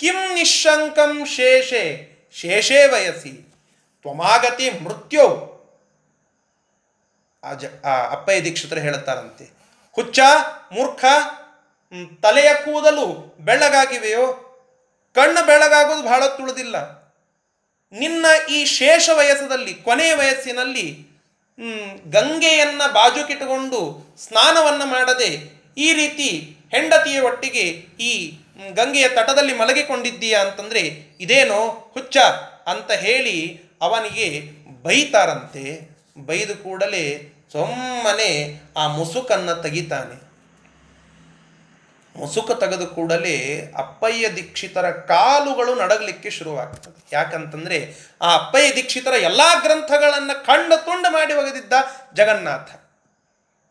ಕಿಂ ನಿಶಂಕಂ ಶೇಷೆ ಶೇಷೇ ವಯಸ್ಸಿ ತ್ವಮಾಗತಿ ಮೃತ್ಯೋ ಆ ಜ ಆ ಅಪ್ಪಯ್ಯ ದೀಕ್ಷಿತರು ಹೇಳುತ್ತಾರಂತೆ। ಹುಚ್ಚ, ಮೂರ್ಖ ತಲೆಯ ಕೂದಲು ಬೆಳ್ಳಗಾಗಿವೆಯೋ? ಕಣ್ಣು ಬೆಳಗಾಗೋದು ಬಹಳ ತುಳಿದಿಲ್ಲ। ನಿನ್ನ ಈ ಶೇಷ ವಯಸ್ಸದಲ್ಲಿ ಕೊನೆಯ ವಯಸ್ಸಿನಲ್ಲಿ ಗಂಗೆಯನ್ನು ಬಾಜುಕಿಟ್ಟುಕೊಂಡು ಸ್ನಾನವನ್ನು ಮಾಡದೆ, ಈ ರೀತಿ ಹೆಂಡತಿಯ ಒಟ್ಟಿಗೆ ಈ ಗಂಗೆಯ ತಟದಲ್ಲಿ ಮಲಗಿಕೊಂಡಿದ್ದೀಯಾ ಅಂತಂದರೆ, ಇದೇನೋ ಹುಚ್ಚ ಅಂತ ಹೇಳಿ ಅವನಿಗೆ ಬೈತಾರಂತೆ. ಬೈದು ಕೂಡಲೇ ಸೊಮ್ಮನೆ ಆ ಮುಸುಕನ್ನು ತೆಗಿತಾನೆ. ಮುಸುಕ ತೆಗೆದು ಕೂಡಲೇ ಅಪ್ಪಯ್ಯ ದೀಕ್ಷಿತರ ಕಾಲುಗಳು ನಡಗಲಿಕ್ಕೆ ಶುರುವಾಗ್ತದೆ. ಯಾಕಂತಂದರೆ, ಆ ಅಪ್ಪಯ್ಯ ದೀಕ್ಷಿತರ ಎಲ್ಲ ಗ್ರಂಥಗಳನ್ನು ಕಂಡು ತುಂಡು ಮಾಡಿ ಒಗೆದಿದ್ದ ಜಗನ್ನಾಥ.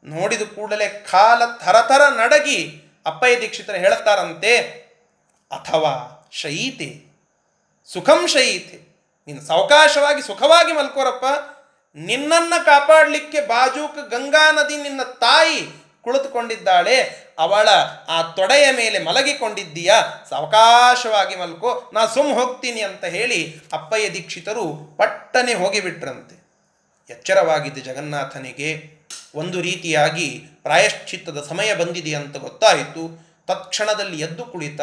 ನೋಡಿದ ಕೂಡಲೇ ಕಾಲ ಥರಥರ ನಡಗಿ ಅಪ್ಪಯ್ಯ ದೀಕ್ಷಿತರು ಹೇಳುತ್ತಾರಂತೆ ಅಥವಾ ಶಯೀತೆ, ಸುಖಂ ಶಯೀತೆ, ನೀನು ಸಾವಕಾಶವಾಗಿ ಸುಖವಾಗಿ ಮಲ್ಕೋರಪ್ಪ, ನಿನ್ನನ್ನು ಕಾಪಾಡಲಿಕ್ಕೆ ಬಾಜೂಕ ಗಂಗಾ ನದಿ ನಿನ್ನ ತಾಯಿ ಕುಳಿತುಕೊಂಡಿದ್ದಾಳೆ, ಅವಳ ಆ ತೊಡೆಯ ಮೇಲೆ ಮಲಗಿಕೊಂಡಿದ್ದೀಯ, ಸಾವಕಾಶವಾಗಿ ಮಲ್ಕೋ, ನಾ ಸುಮ್ ಹೋಗ್ತೀನಿ ಅಂತ ಹೇಳಿ ಅಪ್ಪಯ್ಯ ದೀಕ್ಷಿತರು ಪಟ್ಟನೆ ಹೋಗಿಬಿಟ್ರಂತೆ. ಎಚ್ಚರವಾಗಿದ್ದ ಜಗನ್ನಾಥನಿಗೆ ಒಂದು ರೀತಿಯಾಗಿ ಪ್ರಾಯಶ್ಚಿತ್ತದ ಸಮಯ ಬಂದಿದೆ ಅಂತ ಗೊತ್ತಾಯಿತು. ತತ್ಕ್ಷಣದಲ್ಲಿ ಎದ್ದು ಕುಳಿತ.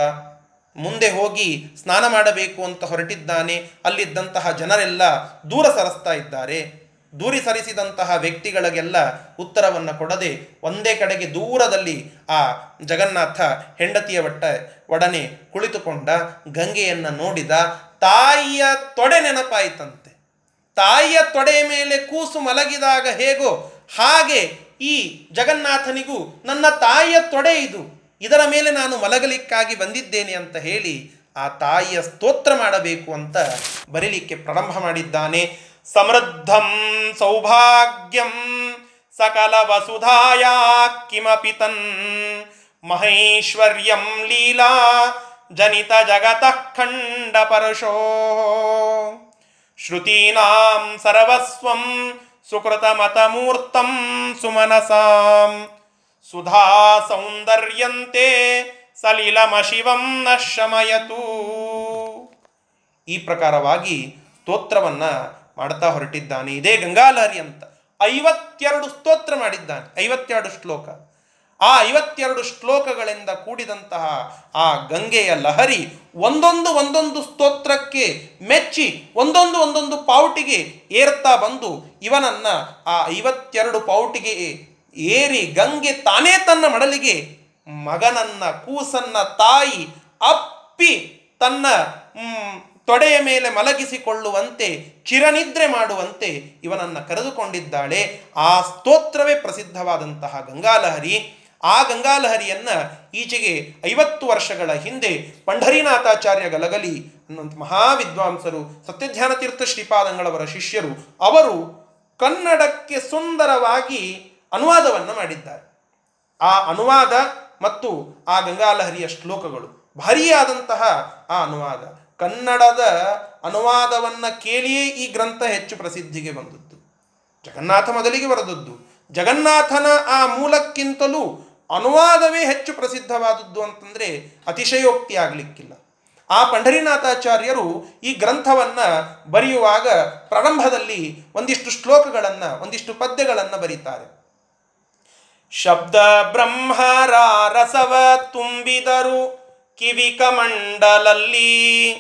ಮುಂದೆ ಹೋಗಿ ಸ್ನಾನ ಮಾಡಬೇಕು ಅಂತ ಹೊರಟಿದ್ದಾನೆ. ಅಲ್ಲಿದ್ದಂತಹ ಜನರೆಲ್ಲ ದೂರ ಸರಿಸ್ತಾ ಇದ್ದಾರೆ. ದೂರಿ ಸರಿಸಿದಂತಹ ವ್ಯಕ್ತಿಗಳಿಗೆಲ್ಲ ಉತ್ತರವನ್ನು ಕೊಡದೆ ಒಂದೇ ಕಡೆಗೆ ದೂರದಲ್ಲಿ ಆ ಜಗನ್ನಾಥ ಹೆಂಡತಿಯ ಒಟ್ಟ ಒಡನೆ ಕುಳಿತುಕೊಂಡ. ಗಂಗೆಯನ್ನು ನೋಡಿದ ತಾಯಿಯ ತೊಡೆ ನೆನಪಾಯಿತಂತೆ. ತಾಯಿಯ ತೊಡೆಯ ಮೇಲೆ ಕೂಸು ಮಲಗಿದಾಗ ಹೇಗೋ ಹಾಗೆ ಈ ಜಗನ್ನಾಥನಿಗೂ ನನ್ನ ತಾಯಿಯ ತೊಡೆ ಇದು. ಇದರ ಮೇಲೆ ನಾನು ಮಲಗಲಿಕ್ಕಾಗಿ ಬಂದಿದ್ದೇನೆ ಅಂತ ಹೇಳಿ ಆ ತಾಯಿಯ ಸ್ತೋತ್ರ ಮಾಡಬೇಕು ಅಂತ ಬರೀಲಿಕ್ಕೆ ಪ್ರಾರಂಭ ಮಾಡಿದ್ದಾನೆ. ಸಮೃದ್ಧಂ ಸೌಭಾಗ್ಯಂ ಸಕಲ ವಸುಧಾಯ ಕಿಮಪಿ ತನ್ ಮಹೈಶ್ವರ್ಯಂ ಲೀಲಾ ಜನಿತ ಜಗತಃ ಖಂಡ ಪರಶೋ ಶ್ರುತೀನಾಂ ಸರ್ವಸ್ವಂ ಸುಕೃತಮತಮೂರ್ತಂ ಸುಮನಸಾಂ ಸುಧಾ ಸೌಂದರ್ಯಂತೆ ಸಲಿಲಮಶಿವಂ ನ ಶಮಯತು ಈ ಪ್ರಕಾರವಾಗಿ ಸ್ತೋತ್ರವನ್ನು ಮಾಡ್ತಾ ಹೊರಟಿದ್ದಾನೆ. ಇದೇ ಗಂಗಾಲಹರಿ ಅಂತ ಐವತ್ತೆರಡು ಸ್ತೋತ್ರ ಮಾಡಿದ್ದಾನೆ. ಐವತ್ತೆರಡು ಶ್ಲೋಕ. ಆ ಐವತ್ತೆರಡು ಶ್ಲೋಕಗಳಿಂದ ಕೂಡಿದಂತಹ ಆ ಗಂಗೆಯ ಲಹರಿ ಒಂದೊಂದು ಒಂದೊಂದು ಸ್ತೋತ್ರಕ್ಕೆ ಮೆಚ್ಚಿ ಒಂದೊಂದು ಒಂದೊಂದು ಪಾವುಟಿಗೆ ಏರ್ತಾ ಬಂದು ಇವನನ್ನ ಆ ಐವತ್ತೆರಡು ಪಾವುಟಿಗೆ ಏರಿ ಗಂಗೆ ತಾನೇ ತನ್ನ ಮಡಲಿಗೆ ಮಗನನ್ನ, ಕೂಸನ್ನ ತಾಯಿ ಅಪ್ಪಿ ತನ್ನ ತೊಡೆಯ ಮೇಲೆ ಮಲಗಿಸಿಕೊಳ್ಳುವಂತೆ, ಚಿರನಿದ್ರೆ ಮಾಡುವಂತೆ ಇವನನ್ನು ಕರೆದುಕೊಂಡಿದ್ದಾಳೆ. ಆ ಸ್ತೋತ್ರವೇ ಪ್ರಸಿದ್ಧವಾದಂತಹ ಗಂಗಾಲಹರಿ. ಆ ಗಂಗಾಲಹರಿಯನ್ನ ಈಚೆಗೆ ಐವತ್ತು ವರ್ಷಗಳ ಹಿಂದೆ ಪಂಢರಿನಾಥಾಚಾರ್ಯ ಗಲಗಲಿ ಅನ್ನುವಂಥ ಮಹಾವಿದ್ವಾಂಸರು ಸತ್ಯಧ್ಯಾನತೀರ್ಥ ಶ್ರೀಪಾದಂಗಳವರ ಶಿಷ್ಯರು, ಅವರು ಕನ್ನಡಕ್ಕೆ ಸುಂದರವಾಗಿ ಅನುವಾದವನ್ನು ಮಾಡಿದ್ದಾರೆ. ಆ ಅನುವಾದ ಮತ್ತು ಆ ಗಂಗಾಲಹರಿಯ ಶ್ಲೋಕಗಳು ಭಾರಿಯಾದಂತಹ ಆ ಅನುವಾದ. ಕನ್ನಡದ ಅನುವಾದವನ್ನು ಕೇಳಿಯೇ ಈ ಗ್ರಂಥ ಹೆಚ್ಚು ಪ್ರಸಿದ್ಧಿಗೆ ಬಂದದ್ದು. ಜಗನ್ನಾಥ ಮೊದಲಿಗೆ ಬರೆದದ್ದು. ಜಗನ್ನಾಥನ ಆ ಮೂಲಕ್ಕಿಂತಲೂ ಅನುವಾದವೇ ಹೆಚ್ಚು ಪ್ರಸಿದ್ಧವಾದದ್ದು ಅಂತಂದರೆ ಅತಿಶಯೋಕ್ತಿ ಆಗಲಿಕ್ಕಿಲ್ಲ ಆ ಪಂಡರಿನಾಥಾಚಾರ್ಯರು ಈ ಗ್ರಂಥವನ್ನು ಬರೆಯುವಾಗ ಪ್ರಾರಂಭದಲ್ಲಿ ಒಂದಿಷ್ಟು ಶ್ಲೋಕಗಳನ್ನು, ಒಂದಿಷ್ಟು ಪದ್ಯಗಳನ್ನು ಬರೀತಾರೆ. ಶಬ್ದ ಬ್ರಹ್ಮರ ರಸವ ತುಂಬಿದರು ಕಿವಿಕಮಂಡಲಲ್ಲಿ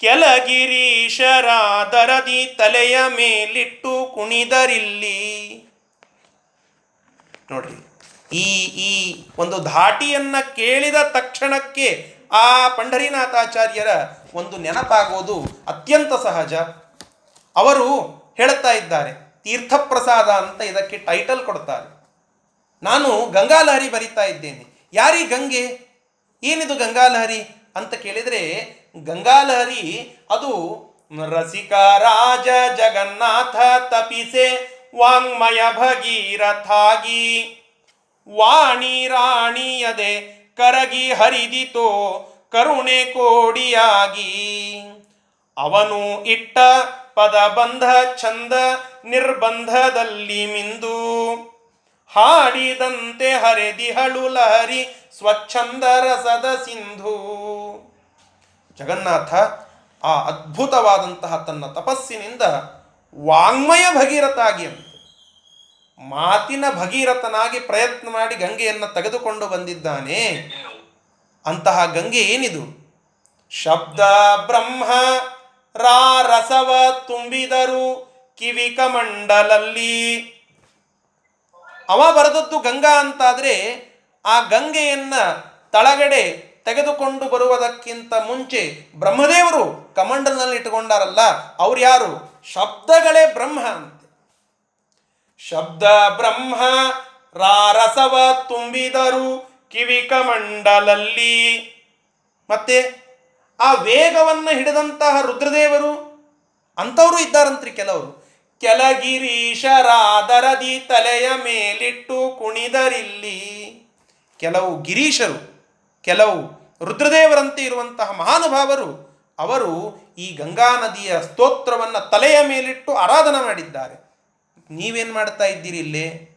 ಕೆಳಗಿರೀಶರಾದರದಿ ತಲೆಯ ಮೇಲಿಟ್ಟು ಕುಣಿದರಿಲ್ಲಿ. ನೋಡ್ರಿ. ಈ ಈ ಒಂದು ಧಾಟಿಯನ್ನ ಕೇಳಿದ ತಕ್ಷಣಕ್ಕೆ ಆ ಪಂಢರಿನಾಥಾಚಾರ್ಯರ ಒಂದು ನೆನಪಾಗೋದು ಅತ್ಯಂತ ಸಹಜ. ಅವರು ಹೇಳುತ್ತಾ ಇದ್ದಾರೆ, ತೀರ್ಥಪ್ರಸಾದ ಅಂತ ಇದಕ್ಕೆ ಟೈಟಲ್ ಕೊಡ್ತಾರೆ. ನಾನು ಗಂಗಾಲಹರಿ ಬರಿತಾ ಇದ್ದೇನೆ. ಯಾರಿ ಗಂಗೆ? ಏನಿದು ಗಂಗಾಲಹರಿ? ಅಂತ ಕೇಳಿದರೆ, ಗಂಗಾಲಹರಿ ಅದು ರಸಿಕ ರಾಜ ಜಗನ್ನಾಥ ತಪಿಸೆ ವಾಂಗ್ಮಯ ಭಗೀರಥಾಗಿ ವಾಣಿ ರಾಣಿಯದೆ ಕರಗಿ ಹರಿದಿತೋ, ಕರುಣೆ ಕೋಡಿಯಾಗಿ. ಅವನು ಇಟ್ಟ ಪದಬಂಧ ಚಂದ ನಿರ್ಬಂಧದಲ್ಲಿ ಮಿಂದು. ಹಾಡಿದಂತೆ ಹರೆದಿಹಳು ಲಹರಿ ಸ್ವಚ್ಛಂದ ರಸದ ಸಿಂಧು. ಜಗನ್ನಾಥ ಆ ಅದ್ಭುತವಾದಂತಹ ತನ್ನ ತಪಸ್ಸಿನಿಂದ ವಾಂಗ್ಮಯ ಭಗೀರಥಾಗಿ ಅಂತ. ಮಾತಿನ ಭಗೀರಥನಾಗಿ ಪ್ರಯತ್ನ ಮಾಡಿ ಗಂಗೆಯನ್ನು ತೆಗೆದುಕೊಂಡು ಬಂದಿದ್ದಾನೆ. ಅಂತಹ ಗಂಗೆ ಏನಿದು? ಶಬ್ದ ಬ್ರಹ್ಮ, ರಾ ರಸವ ತುಂಬಿದರು ಕಿವಿಕ ಮಂಡಲಲ್ಲಿ. ಅವ ಬರೆದದ್ದು ಗಂಗಾ ಅಂತಾದರೆ ಆ ಗಂಗೆಯನ್ನ ತಳಗಡೆ ತೆಗೆದುಕೊಂಡು ಬರುವುದಕ್ಕಿಂತ ಮುಂಚೆ ಬ್ರಹ್ಮದೇವರು ಕಮಂಡಲನಲ್ಲಿ ಇಟ್ಟುಕೊಂಡಾರಲ್ಲ, ಅವ್ರು ಯಾರು? ಶಬ್ದಗಳೇ ಬ್ರಹ್ಮ ಅಂತೆ. ಶಬ್ದ ಬ್ರಹ್ಮ, ರಾರಸವ ತುಂಬಿದರು ಕಿವಿ ಕಮಂಡಲಲ್ಲಿ. ಮತ್ತೆ ಆ ವೇಗವನ್ನು ಹಿಡಿದಂತಹ ರುದ್ರದೇವರು, ಅಂಥವರು ಇದ್ದಾರಂತ್ರಿ ಕೆಲವರು. ಕೆಲಗಿರೀಶರಾದರದಿ ತಲೆಯ ಮೇಲಿಟ್ಟು ಕುಣಿದರಿಲ್ಲಿ ಕೆಲವು ಗಿರೀಶರು. ಕೆಲವು ರುದ್ರದೇವರಂತೆ ಇರುವಂತಹ ಮಹಾನುಭಾವರು ಅವರು ಈ ಗಂಗಾ ನದಿಯ ಸ್ತೋತ್ರವನ್ನು ತಲೆಯ ಮೇಲಿಟ್ಟು ಆರಾಧನೆ ಮಾಡಿದ್ದಾರೆ. ನೀವೇನು ಮಾಡ್ತಾ ಇದ್ದೀರಿ ಇಲ್ಲಿ?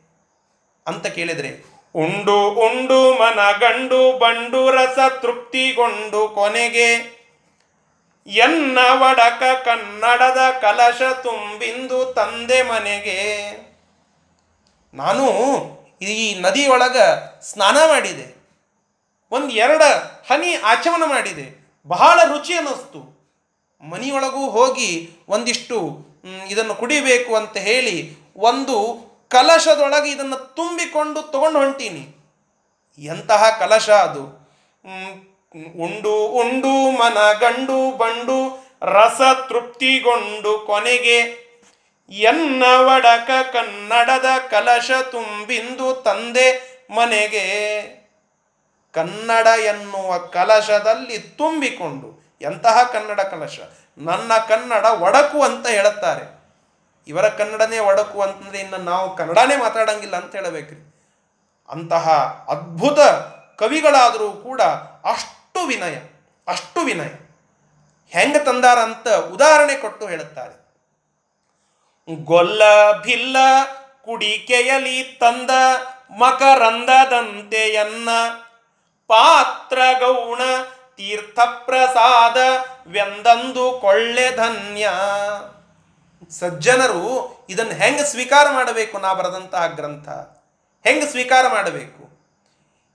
ಅಂತ ಕೇಳಿದರೆ, ಉಂಡು ಉಂಡು ಮನ ಗಂಡು ಬಂಡು ರಸ ತೃಪ್ತಿಗೊಂಡು ಕೊನೆಗೆ ಎನ್ನ ವಡಕ ಕನ್ನಡದ ಕಲಶ ತುಂಬಿಂದು ತಂದೆ ಮನೆಗೆ. ನಾನು ಈ ನದಿಯೊಳಗ ಸ್ನಾನ ಮಾಡಿದೆ. ಒಂದು ಎರಡು ಹನಿ ಆಚಮನ ಮಾಡಿದೆ. ಬಹಳ ರುಚಿ ಅನ್ನಿಸ್ತು. ಮನೆಯೊಳಗೂ ಹೋಗಿ ಒಂದಿಷ್ಟು ಇದನ್ನು ಕುಡಿಬೇಕು ಅಂತ ಹೇಳಿ ಒಂದು ಕಲಶದೊಳಗೆ ಇದನ್ನು ತುಂಬಿಕೊಂಡು ತಗೊಂಡು ಹೊಂಟೀನಿ. ಎಂತಹ ಕಲಶ ಅದು. ಉಂಡು ಉಂಡು, ಮನ ಗಂಡು, ಬಂಡು, ರಸ ತೃಪ್ತಿಗೊಂಡು ಕೊನೆಗೆ ಎನ್ನ ಒಡಕ ಕನ್ನಡದ ಕಲಶ ತುಂಬಿಂದು ತಂದೆ ಮನೆಗೆ. ಕನ್ನಡ ಎನ್ನುವ ಕಲಶದಲ್ಲಿ ತುಂಬಿಕೊಂಡು, ಎಂತಹ ಕನ್ನಡ ಕಲಶ? ನನ್ನ ಕನ್ನಡ ಒಡಕು ಅಂತ ಹೇಳುತ್ತಾರೆ. ಇವರ ಕನ್ನಡನೇ ಒಡಕು ಅಂತಂದ್ರೆ ಇನ್ನು ನಾವು ಕನ್ನಡನೇ ಮಾತಾಡಂಗಿಲ್ಲ ಅಂತ ಹೇಳಬೇಕ್ರಿ. ಅಂತಹ ಅದ್ಭುತ ಕವಿಗಳಾದರೂ ಕೂಡ ಅಷ್ಟು ವಿನಯ ಅಷ್ಟು ವಿನಯ. ಹೆಂಗೆ ತಂದಾರ ಅಂತ ಉದಾಹರಣೆ ಕೊಟ್ಟು ಹೇಳುತ್ತಾರೆ. ಗೊಲ್ಲ ಭಿಲ್ಲ ಕುಡಿಕೆಯಲಿ ತಂದ ಮಕರಂದದಂತೆಯನ್ನ ಪಾತ್ರ ಗೌಣ ತೀರ್ಥ ಪ್ರಸಾದ ವ್ಯಂದಂದು ಕೊಳ್ಳೆ ಧನ್ಯ. ಸಜ್ಜನರು ಇದನ್ನು ಹೆಂಗೆ ಸ್ವೀಕಾರ ಮಾಡಬೇಕು ನಾ ಬರೆದಂತಹ ಗ್ರಂಥ? ಹೆಂಗೆ ಸ್ವೀಕಾರ ಮಾಡಬೇಕು?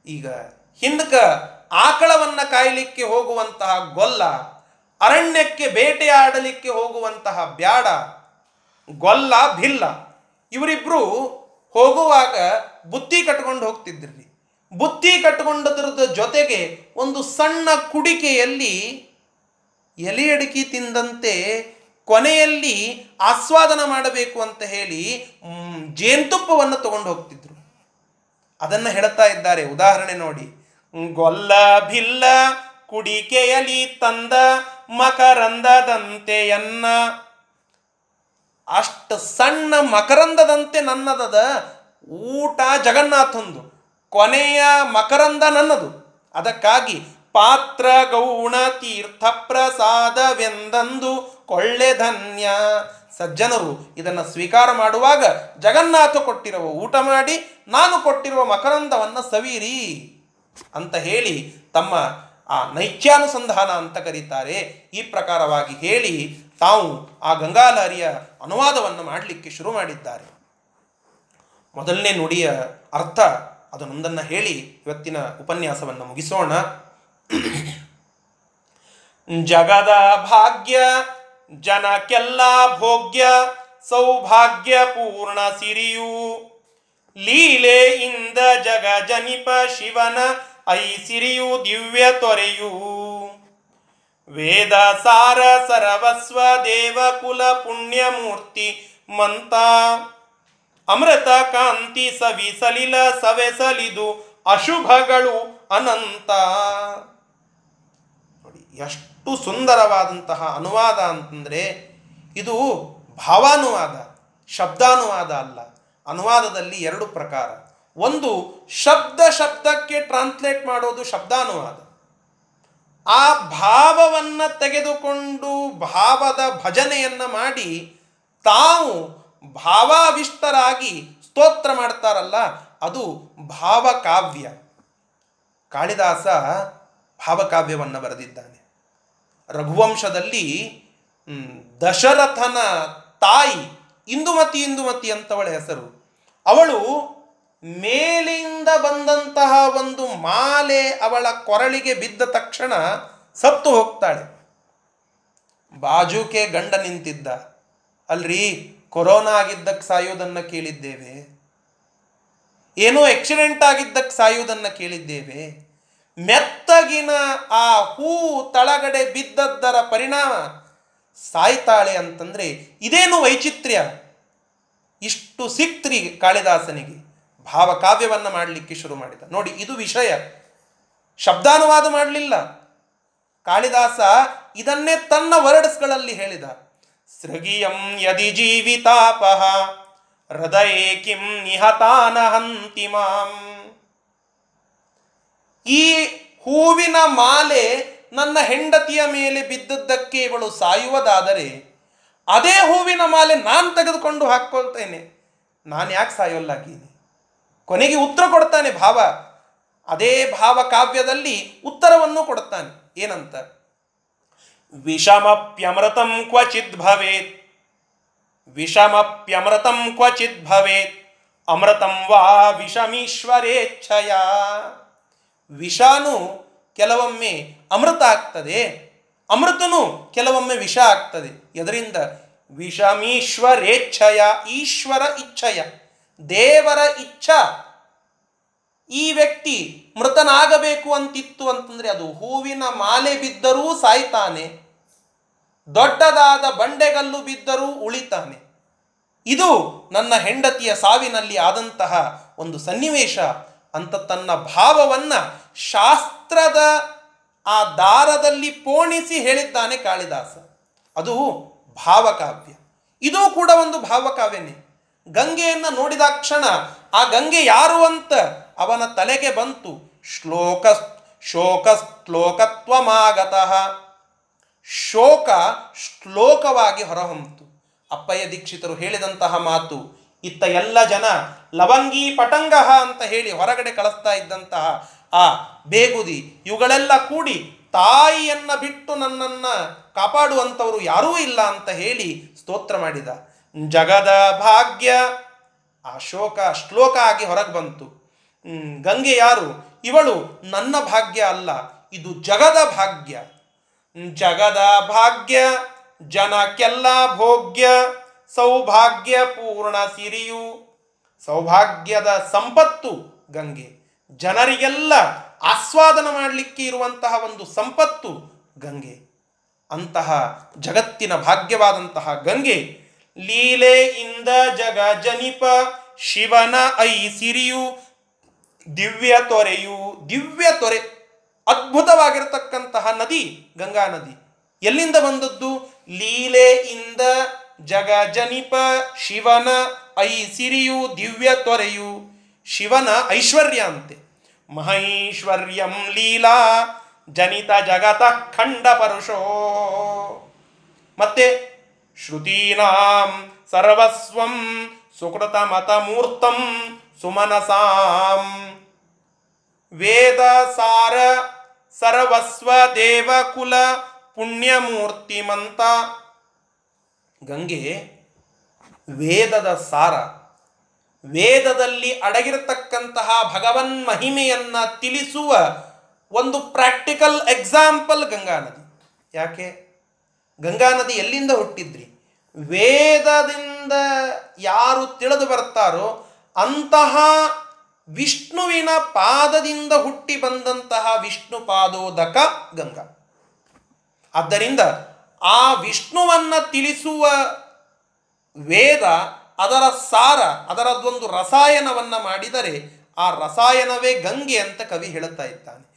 ಈಗ ಹಿಂದಕ ಆಕಳವನ್ನ ಕಾಯಲಿಕ್ಕೆ ಹೋಗುವಂತಹ ಗೊಲ್ಲ, ಅರಣ್ಯಕ್ಕೆ ಬೇಟೆಯಾಡಲಿಕ್ಕೆ ಹೋಗುವಂತಹ ಬ್ಯಾಡ, ಗೊಲ್ಲ ಭಿಲ್ಲ. ಇವರಿಬ್ರು ಹೋಗುವಾಗ ಬುತ್ತಿ ಕಟ್ಕೊಂಡು ಹೋಗ್ತಿದ್ರಿ. ಬುತ್ತಿ ಕಟ್ಟಿಕೊಂಡದ್ರ ಜೊತೆಗೆ ಒಂದು ಸಣ್ಣ ಕುಡಿಕೆಯಲ್ಲಿ ಎಲೆ ಅಡಿಕೆ ತಿಂದಂತೆ ಕೊನೆಯಲ್ಲಿ ಆಸ್ವಾದನ ಮಾಡಬೇಕು ಅಂತ ಹೇಳಿ ಜೇನುತುಪ್ಪವನ್ನು ತಗೊಂಡು ಹೋಗ್ತಿದ್ರು. ಅದನ್ನು ಹೇಳ್ತಾ ಇದ್ದಾರೆ. ಉದಾಹರಣೆ ನೋಡಿ. ಗೊಲ್ಲ ಭಿಲ್ಲ ಕುಡಿಕೆಯಲಿ ತಂದ ಮಕರಂದದಂತೆಯನ್ನ. ಅಷ್ಟು ಸಣ್ಣ ಮಕರಂದದಂತೆ ನನ್ನದದ ಊಟ ಜಗನ್ನಾಥಂದು. ಕೊನೆಯ ಮಕರಂದ ನನ್ನದು ಅದಕ್ಕಾಗಿ ಪಾತ್ರ ಗೌಣ ತೀರ್ಥ ಪ್ರಸಾದವೆಂದಂದು ಕೊಳ್ಳೆ ಧನ್ಯ. ಸಜ್ಜನರು ಇದನ್ನು ಸ್ವೀಕಾರ ಮಾಡುವಾಗ ಜಗನ್ನಾಥ ಕೊಟ್ಟಿರುವ ಊಟ ಮಾಡಿ, ನಾನು ಕೊಟ್ಟಿರುವ ಮಕರಂದವನ್ನು ಸವೀರಿ ಅಂತ ಹೇಳಿ ತಮ್ಮ ಆ ನೈತ್ಯಾನುಸಂಧಾನ ಅಂತ ಕರೀತಾರೆ. ಈ ಪ್ರಕಾರವಾಗಿ ಹೇಳಿ ತಾವು ಆ ಗಂಗಾಲಹರಿಯ ಅನುವಾದವನ್ನು ಮಾಡಲಿಕ್ಕೆ ಶುರು ಮಾಡಿದ್ದಾರೆ. ಮೊದಲನೇ ನುಡಿಯ ಅರ್ಥ ಅದನ್ನೊಂದನ್ನು ಹೇಳಿ ಇವತ್ತಿನ ಉಪನ್ಯಾಸವನ್ನು ಮುಗಿಸೋಣ. ಜಗದ ಭಾಗ್ಯ, ಜನಕ್ಕೆಲ್ಲ ಭೋಗ್ಯ, ಸೌಭಾಗ್ಯ ಪೂರ್ಣ ಸಿರಿಯು. ಇಂದ ಜಗ ಜನಿಪ ಶಿವನ ಐ ಸಿರಿಯು ದಿವ್ಯ ತೊರೆಯು. ವೇದ ಸಾರ ಸರ್ವಸ್ವ ದೇವಕುಲ ಪುಣ್ಯಮೂರ್ತಿ ಮಂತ. ಅಮೃತ ಕಾಂತಿ ಸವಿ ಸಲಿಲ ಸವೆಸಲಿದು ಅಶುಭಗಳು ಅನಂತ. ನೋಡಿ, ಎಷ್ಟು ಸುಂದರವಾದಂತಹ ಅನುವಾದ ಅಂತಂದರೆ ಇದು ಭಾವಾನುವಾದ, ಶಬ್ದಾನುವಾದ ಅಲ್ಲ. ಅನುವಾದದಲ್ಲಿ ಎರಡು ಪ್ರಕಾರ. ಒಂದು, ಶಬ್ದ ಶಬ್ದಕ್ಕೆ ಟ್ರಾನ್ಸ್ಲೇಟ್ ಮಾಡೋದು ಶಬ್ದಾನುವಾದ. ಆ ಭಾವವನ್ನು ತೆಗೆದುಕೊಂಡು ಭಾವದ ಭಜನೆಯನ್ನು ಮಾಡಿ ತಾವು ಭಾವಾವಿಷ್ಟರಾಗಿ ಸ್ತೋತ್ರ ಮಾಡ್ತಾರಲ್ಲ, ಅದು ಭಾವಕಾವ್ಯ. ಕಾಳಿದಾಸ ಭಾವಕಾವ್ಯವನ್ನು ಬರೆದಿದ್ದಾನೆ. ರಘುವಂಶದಲ್ಲಿ ದಶರಥನ ತಾಯಿ ಇಂದುಮತಿ ಇಂದುಮತಿ ಅಂತವಳ ಹೆಸರು. ಅವಳು ಮೇಲಿಂದ ಬಂದಂತಹ ಒಂದು ಮಾಲೆ ಅವಳ ಕೊರಳಿಗೆ ಬಿದ್ದ ತಕ್ಷಣ ಸತ್ತು ಹೋಗ್ತಾಳೆ. ಬಾಜುಕೆ ಗಂಡ ನಿಂತಿದ್ದ. ಅಲ್ರಿ ಕೊರೋನಾ ಆಗಿದ್ದಕ್ಕೆ ಸಾಯೋದನ್ನು ಕೇಳಿದ್ದೇವೆ. ಏನೋ ಆಕ್ಸಿಡೆಂಟ್ ಆಗಿದ್ದಕ್ಕೆ ಸಾಯುವುದನ್ನು ಕೇಳಿದ್ದೇವೆ. ಮೆತ್ತಗಿನ ಆ ಹೂ ತಳಗಡೆ ಬಿದ್ದದ್ದರ ಪರಿಣಾಮ ಸಾಯ್ತಾಳೆ ಅಂತಂದ್ರೆ ಇದೇನು ವೈಚಿತ್ರ್ಯ? ಇಷ್ಟು ಸಿಕ್ತ್ರಿ ಕಾಳಿದಾಸನಿಗೆ. ಭಾವಕಾವ್ಯವನ್ನು ಮಾಡಲಿಕ್ಕೆ ಶುರು ಮಾಡಿದ. ನೋಡಿ, ಇದು ವಿಷಯ. ಶಬ್ದಾನುವಾದ ಮಾಡಲಿಲ್ಲ. ಕಾಳಿದಾಸ ಇದನ್ನೇ ತನ್ನ ವರ್ಡ್ಸ್ಗಳಲ್ಲಿ ಹೇಳಿದ. ಸೃಗಿಯಂ ಯದಿ ಜೀವಿತಾಪಹ ಹೃದಯ ಕಿಂ ನಿಹತಾನ ಹಂತಿಮಾಂ ಈ ಹೂವಿನ ಮಾಲೆ ನನ್ನ ಹೆಂಡತಿಯ ಮೇಲೆ ಬಿದ್ದದ್ದಕ್ಕೆ ಇವಳು ಸಾಯುವುದಾದರೆ ಅದೇ ಹೂವಿನ ಮಾಲೆ ನಾನು ತೆಗೆದುಕೊಂಡು ಹಾಕ್ಕೊಳ್ತೇನೆ. ನಾನು ಯಾಕೆ ಸಾಯೋಲ್ಲಾಗೀನಿ ಕೊನೆಗೆ ಉತ್ತರ ಕೊಡ್ತಾನೆ ಭಾವ. ಅದೇ ಭಾವ ಕಾವ್ಯದಲ್ಲಿ ಉತ್ತರವನ್ನು ಕೊಡ್ತಾನೆ. ಏನಂತ? ವಿಷಮಪ್ಯಮೃತಂ ಕ್ವಚಿತ್ ಭವೇತ್ ವಿಷಮಪ್ಯಮೃತಂ ಕ್ವಚಿತ್ ಭವೇತ್ ಅಮೃತಂ ವಾ ವಿಷಮೀಶ್ವರೇಚ್ಛಯ ವಿಷಾನು ಕೆಲವೊಮ್ಮೆ ಅಮೃತ ಆಗ್ತದೆ, ಅಮೃತನು ಕೆಲವೊಮ್ಮೆ ವಿಷ ಆಗ್ತದೆ. ಎದರಿಂದ? ವಿಷಮೀಶ್ವರೇಚ್ಛಯ, ಈಶ್ವರ ಇಚ್ಛಯ, ದೇವರ ಇಚ್ಛ. ಈ ವ್ಯಕ್ತಿ ಮೃತನಾಗಬೇಕು ಅಂತಿತ್ತು ಅಂತಂದರೆ ಅದು ಹೂವಿನ ಮಾಲೆ ಬಿದ್ದರೂ ಸಾಯ್ತಾನೆ. ದೊಡ್ಡದಾದ ಬಂಡೆಗಲ್ಲು ಬಿದ್ದರೂ ಉಳಿತಾನೆ. ಇದು ನನ್ನ ಹೆಂಡತಿಯ ಸಾವಿನಲ್ಲಿ ಆದಂತಹ ಒಂದು ಸನ್ನಿವೇಶ. ಅಂತ ತನ್ನ ಭಾವವನ್ನು ಶಾಸ್ತ್ರದ ಆ ದಾರದಲ್ಲಿ ಪೋಣಿಸಿ ಹೇಳಿದ್ದಾನೆ ಕಾಳಿದಾಸ. ಅದು ಭಾವಕಾವ್ಯ. ಇದು ಕೂಡ ಒಂದು ಭಾವಕಾವ್ಯನೇ. ಗಂಗೆಯನ್ನು ನೋಡಿದ ಕ್ಷಣ ಆ ಗಂಗೆ ಯಾರು ಅಂತ ಅವನ ತಲೆಗೆ ಬಂತು. ಶ್ಲೋಕ ಶೋಕ ಶ್ಲೋಕತ್ವಮಾಗತಃ. ಶೋಕ ಶ್ಲೋಕವಾಗಿ ಹೊರಹೊಮ್ಮಿತು ಅಪ್ಪಯ್ಯ ದೀಕ್ಷಿತರು ಹೇಳಿದಂತಹ ಮಾತು, ಇತ್ತ ಎಲ್ಲ ಜನ ಲವಂಗಿ ಪಟಂಗಹ ಅಂತ ಹೇಳಿ ಹೊರಗಡೆ ಕಳಿಸ್ತಾ ಇದ್ದಂತಹ ಆ ಬೇಗುದಿ, ಇವುಗಳೆಲ್ಲ ಕೂಡಿ ತಾಯಿಯನ್ನ ಬಿಟ್ಟು ನನ್ನನ್ನು ಕಾಪಾಡುವಂಥವರು ಯಾರೂ ಇಲ್ಲ ಅಂತ ಹೇಳಿ ಸ್ತೋತ್ರ ಮಾಡಿದ. ಜಗದ ಭಾಗ್ಯ, ಆ ಶೋಕ ಶ್ಲೋಕ ಆಗಿ ಹೊರಗೆ ಬಂತು. ಗಂಗೆ ಯಾರು? ಇವಳು ನನ್ನ ಭಾಗ್ಯ ಅಲ್ಲ, ಇದು ಜಗದ ಭಾಗ್ಯ. ಜಗದ ಭಾಗ್ಯ, ಜನಕ್ಕೆಲ್ಲ ಭೋಗ್ಯ, ಸೌಭಾಗ್ಯ ಪೂರ್ಣ ಸಿರಿಯು. ಸೌಭಾಗ್ಯದ ಸಂಪತ್ತು ಗಂಗೆ. ಜನರಿಗೆಲ್ಲ ಆಸ್ವಾದನ ಮಾಡಲಿಕ್ಕೆ ಇರುವಂತಹ ಒಂದು ಸಂಪತ್ತು ಗಂಗೆ. ಅಂತಹ ಜಗತ್ತಿನ ಭಾಗ್ಯವಾದಂತಹ ಗಂಗೆ ಲೀಲೆಯಿಂದ ಜಗ ಜನಿಪ, ಶಿವನ ಐ ಸಿರಿಯು. ದಿವ್ಯ ತೊರೆಯು, ದಿವ್ಯ ತೊರೆ. ಅದ್ಭುತವಾಗಿರತಕ್ಕಂತಹ ನದಿ, ಗಂಗಾ ನದಿ. ಎಲ್ಲಿಂದ ಬಂದದ್ದು? ಲೀಲೆಯಿಂದ ಜಗ ಜನಿಪ, ಶಿವನ ಐ ಸಿರಿಯು, ದಿವ್ಯ ತೊರೆಯು. ಶಿವನ ಐಶ್ವರ್ಯ ಅಂತೆ. ಮಹೈಶ್ವರ್ಯಂ ಲೀಲಾ, ಜನಿತ ಜಗತ ಖಂಡ ಪರುಷೋ. ಮತ್ತೆ ಶ್ರುತೀನಾಂ ಸರ್ವಸ್ವಂ ಸುಕೃತ ಮತಮೂರ್ತಂ ಸುಮನಸಾಂ. ವೇದ ಸಾರ ಸರ್ವಸ್ವ ದೇವಕುಲ ಪುಣ್ಯಮೂರ್ತಿಮಂತ. ಗಂಗೆ, ವೇದದ ಸಾರ. ವೇದದಲ್ಲಿ ಅಡಗಿರತಕ್ಕಂತಹ ಭಗವನ್ ಮಹಿಮೆಯನ್ನು ತಿಳಿಸುವ ಒಂದು ಪ್ರಾಕ್ಟಿಕಲ್ ಎಕ್ಸಾಂಪಲ್ ಗಂಗಾ ನದಿ. ಯಾಕೆ? ಗಂಗಾ ನದಿ ಎಲ್ಲಿಂದ ಹುಟ್ಟಿದ್ರಿ? ವೇದದಿಂದ ಯಾರು ತಿಳಿದು ಬರ್ತಾರೋ ಅಂತಹ ವಿಷ್ಣುವಿನ ಪಾದದಿಂದ ಹುಟ್ಟಿ ಬಂದಂತಹ ವಿಷ್ಣು ಪಾದೋದಕ ಗಂಗಾ. ಆದ್ದರಿಂದ ಆ ವಿಷ್ಣುವನ್ನು ತಿಳಿಸುವ ವೇದ ಅದರ ಸಾರ, ಅದರದ್ದೊಂದು ರಸಾಯನವನ್ನು ಮಾಡಿದರೆ ಆ ರಸಾಯನವೇ ಗಂಗೆ ಅಂತ ಕವಿ ಹೇಳುತ್ತಾ ಇದ್ದಾನೆ.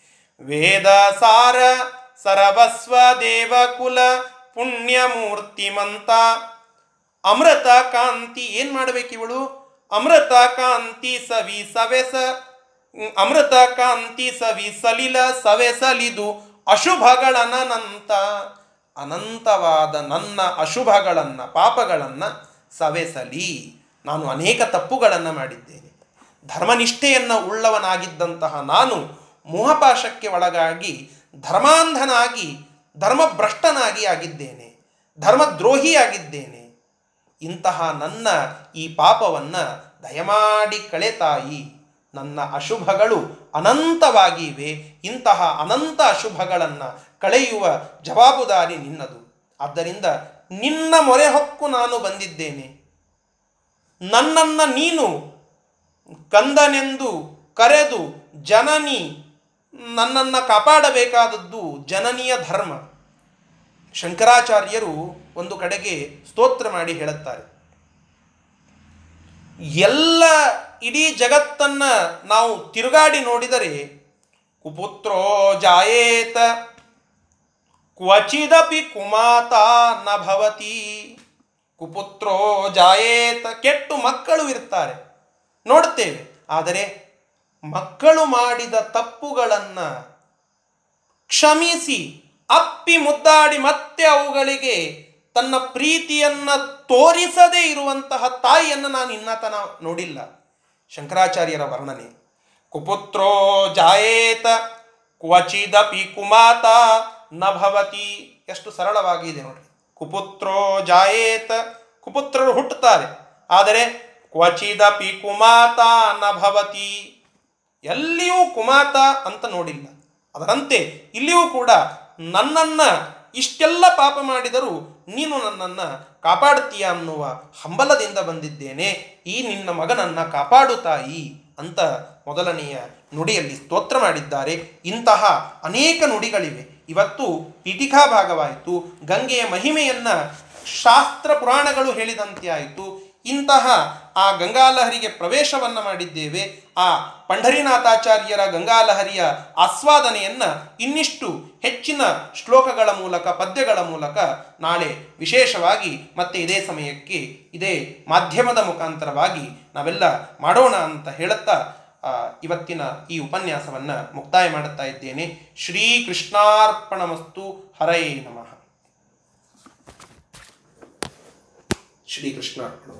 ವೇದ ಸಾರ, ಸರವಸ್ವ, ದೇವಕುಲ, ಪುಣ್ಯಮೂರ್ತಿಮಂತ, ಅಮೃತ, ಕಾಂತಿ, ಏನು ಮಾಡಬೇಕು ಇವಳು? ಅಮೃತ ಕಾಂತಿ ಸವಿ ಸವೆಸ ಅಮೃತ ಕಾಂತಿ ಸವಿ ಸಲಿಲ ಸವೆಸಲಿದು ಅಶುಭಗಳನಂತ ಅನಂತವಾದ ನನ್ನ ಅಶುಭಗಳನ್ನ, ಪಾಪಗಳನ್ನ ಸವೆಸಲಿ ನಾನು ಅನೇಕ ತಪ್ಪುಗಳನ್ನು ಮಾಡಿದ್ದೇನೆ. ಧರ್ಮನಿಷ್ಠೆಯನ್ನು ಉಳ್ಳವನಾಗಿದ್ದಂತಹ ನಾನು ಮೋಹಪಾಶಕ್ಕೆ ಒಳಗಾಗಿ ಧರ್ಮಾಂಧನಾಗಿ, ಧರ್ಮಭ್ರಷ್ಟನಾಗಿ ಆಗಿದ್ದೇನೆ. ಧರ್ಮದ್ರೋಹಿಯಾಗಿದ್ದೇನೆ. ಇಂತಹ ನನ್ನ ಈ ಪಾಪವನ್ನು ದಯಮಾಡಿ ಕಳೆ ತಾಯಿ, ನನ್ನ ಅಶುಭಗಳು ಅನಂತವಾಗಿವೆ, ಇಂತಹ ಅನಂತ ಅಶುಭಗಳನ್ನು ಕಳೆಯುವ ಜವಾಬುದಾರಿ ನಿನ್ನದು. ಆದ್ದರಿಂದ ನಿನ್ನ ಮೊರೆ ಹೊಕ್ಕು ನಾನು ಬಂದಿದ್ದೇನೆ. ನನ್ನನ್ನು ನೀನು ಕಂದನೆಂದು ಕರೆದು ಜನನಿ ನನ್ನನ್ನು ಕಾಪಾಡಬೇಕಾದದ್ದು ಜನನಿಯ ಧರ್ಮ. ಶಂಕರಾಚಾರ್ಯರು ಒಂದು ಕಡೆಗೆ ಸ್ತೋತ್ರ ಮಾಡಿ ಹೇಳುತ್ತಾರೆ. ಎಲ್ಲ ಇಡೀ ಜಗತ್ತನ್ನ ನಾವು ತಿರುಗಾಡಿ ನೋಡಿದರೆ, ಕುಪುತ್ರೋ ಜಾಯೇತ, ಕ್ವಚಿದಪಿ ಕುಮಾತ ನಭವತಿ ಭವತಿ, ಕುಪುತ್ರೋ ಜಾಯೇತ, ಕೆಟ್ಟು ಮಕ್ಕಳು ಇರ್ತಾರೆ. ನೋಡ್ತೇವೆ ಆದರೆ ಮಕ್ಕಳು ಮಾಡಿದ ತಪ್ಪುಗಳನ್ನು ಕ್ಷಮಿಸಿ, ಅಪ್ಪಿ ಮುದ್ದಾಡಿ ಮತ್ತೆ ಅವುಗಳಿಗೆ ತನ್ನ ಪ್ರೀತಿಯನ್ನ ತೋರಿಸದೇ ಇರುವಂತಹ ತಾಯಿಯನ್ನು ನಾನು ಇನ್ನತನ ನೋಡಿಲ್ಲ. ಶಂಕರಾಚಾರ್ಯರ ವರ್ಣನೆ. ಕುಪುತ್ರೋ ಜಾಯೇತ ಕ್ವಚಿದಪಿ ಕುಮಾತ ನ ಭವತಿ. ಎಷ್ಟು ಸರಳವಾಗಿದೆ ನೋಡಿ ಕುಪುತ್ರೋ ಜಾಯೇತ. ಕುಪುತ್ರರು ಹುಟ್ಟುತ್ತಾರೆ. ಆದರೆ ಕ್ವಚಿದಪಿ ಕುಮಾತ ನ ಭವತಿ. ಎಲ್ಲಿಯೂ ಕುಮಾತ ಅಂತ ನೋಡಿಲ್ಲ. ಅದರಂತೆ ಇಲ್ಲಿಯೂ ಕೂಡ ನನ್ನನ್ನು ಇಷ್ಟೆಲ್ಲ ಪಾಪ ಮಾಡಿದರೂ ನೀನು ನನ್ನನ್ನು ಕಾಪಾಡುತ್ತೀಯ ಅನ್ನುವ ಹಂಬಲದಿಂದ ಬಂದಿದ್ದೇನೆ. ಈ ನಿನ್ನ ಮಗನನ್ನು ಕಾಪಾಡು ತಾಯಿ ಅಂತ ಮೊದಲನೆಯ ನುಡಿಯಲ್ಲಿ ಸ್ತೋತ್ರ ಮಾಡಿದ್ದಾರೆ. ಇಂತಹ ಅನೇಕ ನುಡಿಗಳಿವೆ. ಇವತ್ತು ಪೀಠಿಕಾ ಭಾಗವಾಯಿತು. ಗಂಗೆಯ ಮಹಿಮೆಯನ್ನು ಶಾಸ್ತ್ರ ಪುರಾಣಗಳು ಹೇಳಿದಂತೆ ಆಯಿತು. ಇಂತಹ ಆ ಗಂಗಾಲಹರಿಗೆ ಪ್ರವೇಶವನ್ನು ಮಾಡಿದ್ದೇವೆ. ಆ ಪಂಢರಿನಾಥಾಚಾರ್ಯರ ಗಂಗಾಲಹರಿಯ ಆಸ್ವಾದನೆಯನ್ನು ಇನ್ನಿಷ್ಟು ಹೆಚ್ಚಿನ ಶ್ಲೋಕಗಳ ಮೂಲಕ, ಪದ್ಯಗಳ ಮೂಲಕ ನಾಳೆ ವಿಶೇಷವಾಗಿ ಮತ್ತೆ ಇದೇ ಸಮಯಕ್ಕೆ, ಇದೇ ಮಾಧ್ಯಮದ ಮುಖಾಂತರವಾಗಿ ನಾವೆಲ್ಲ ಮಾಡೋಣ ಅಂತ ಹೇಳುತ್ತಾ ಇವತ್ತಿನ ಈ ಉಪನ್ಯಾಸವನ್ನ ಮುಕ್ತಾಯ ಮಾಡುತ್ತಾ ಇದ್ದೇನೆ. ಶ್ರೀ ಕೃಷ್ಣಾರ್ಪಣಮಸ್ತು ಹರೈ ನಮಃ. ಶ್ರೀ ಕೃಷ್ಣಾರ್ಪಣ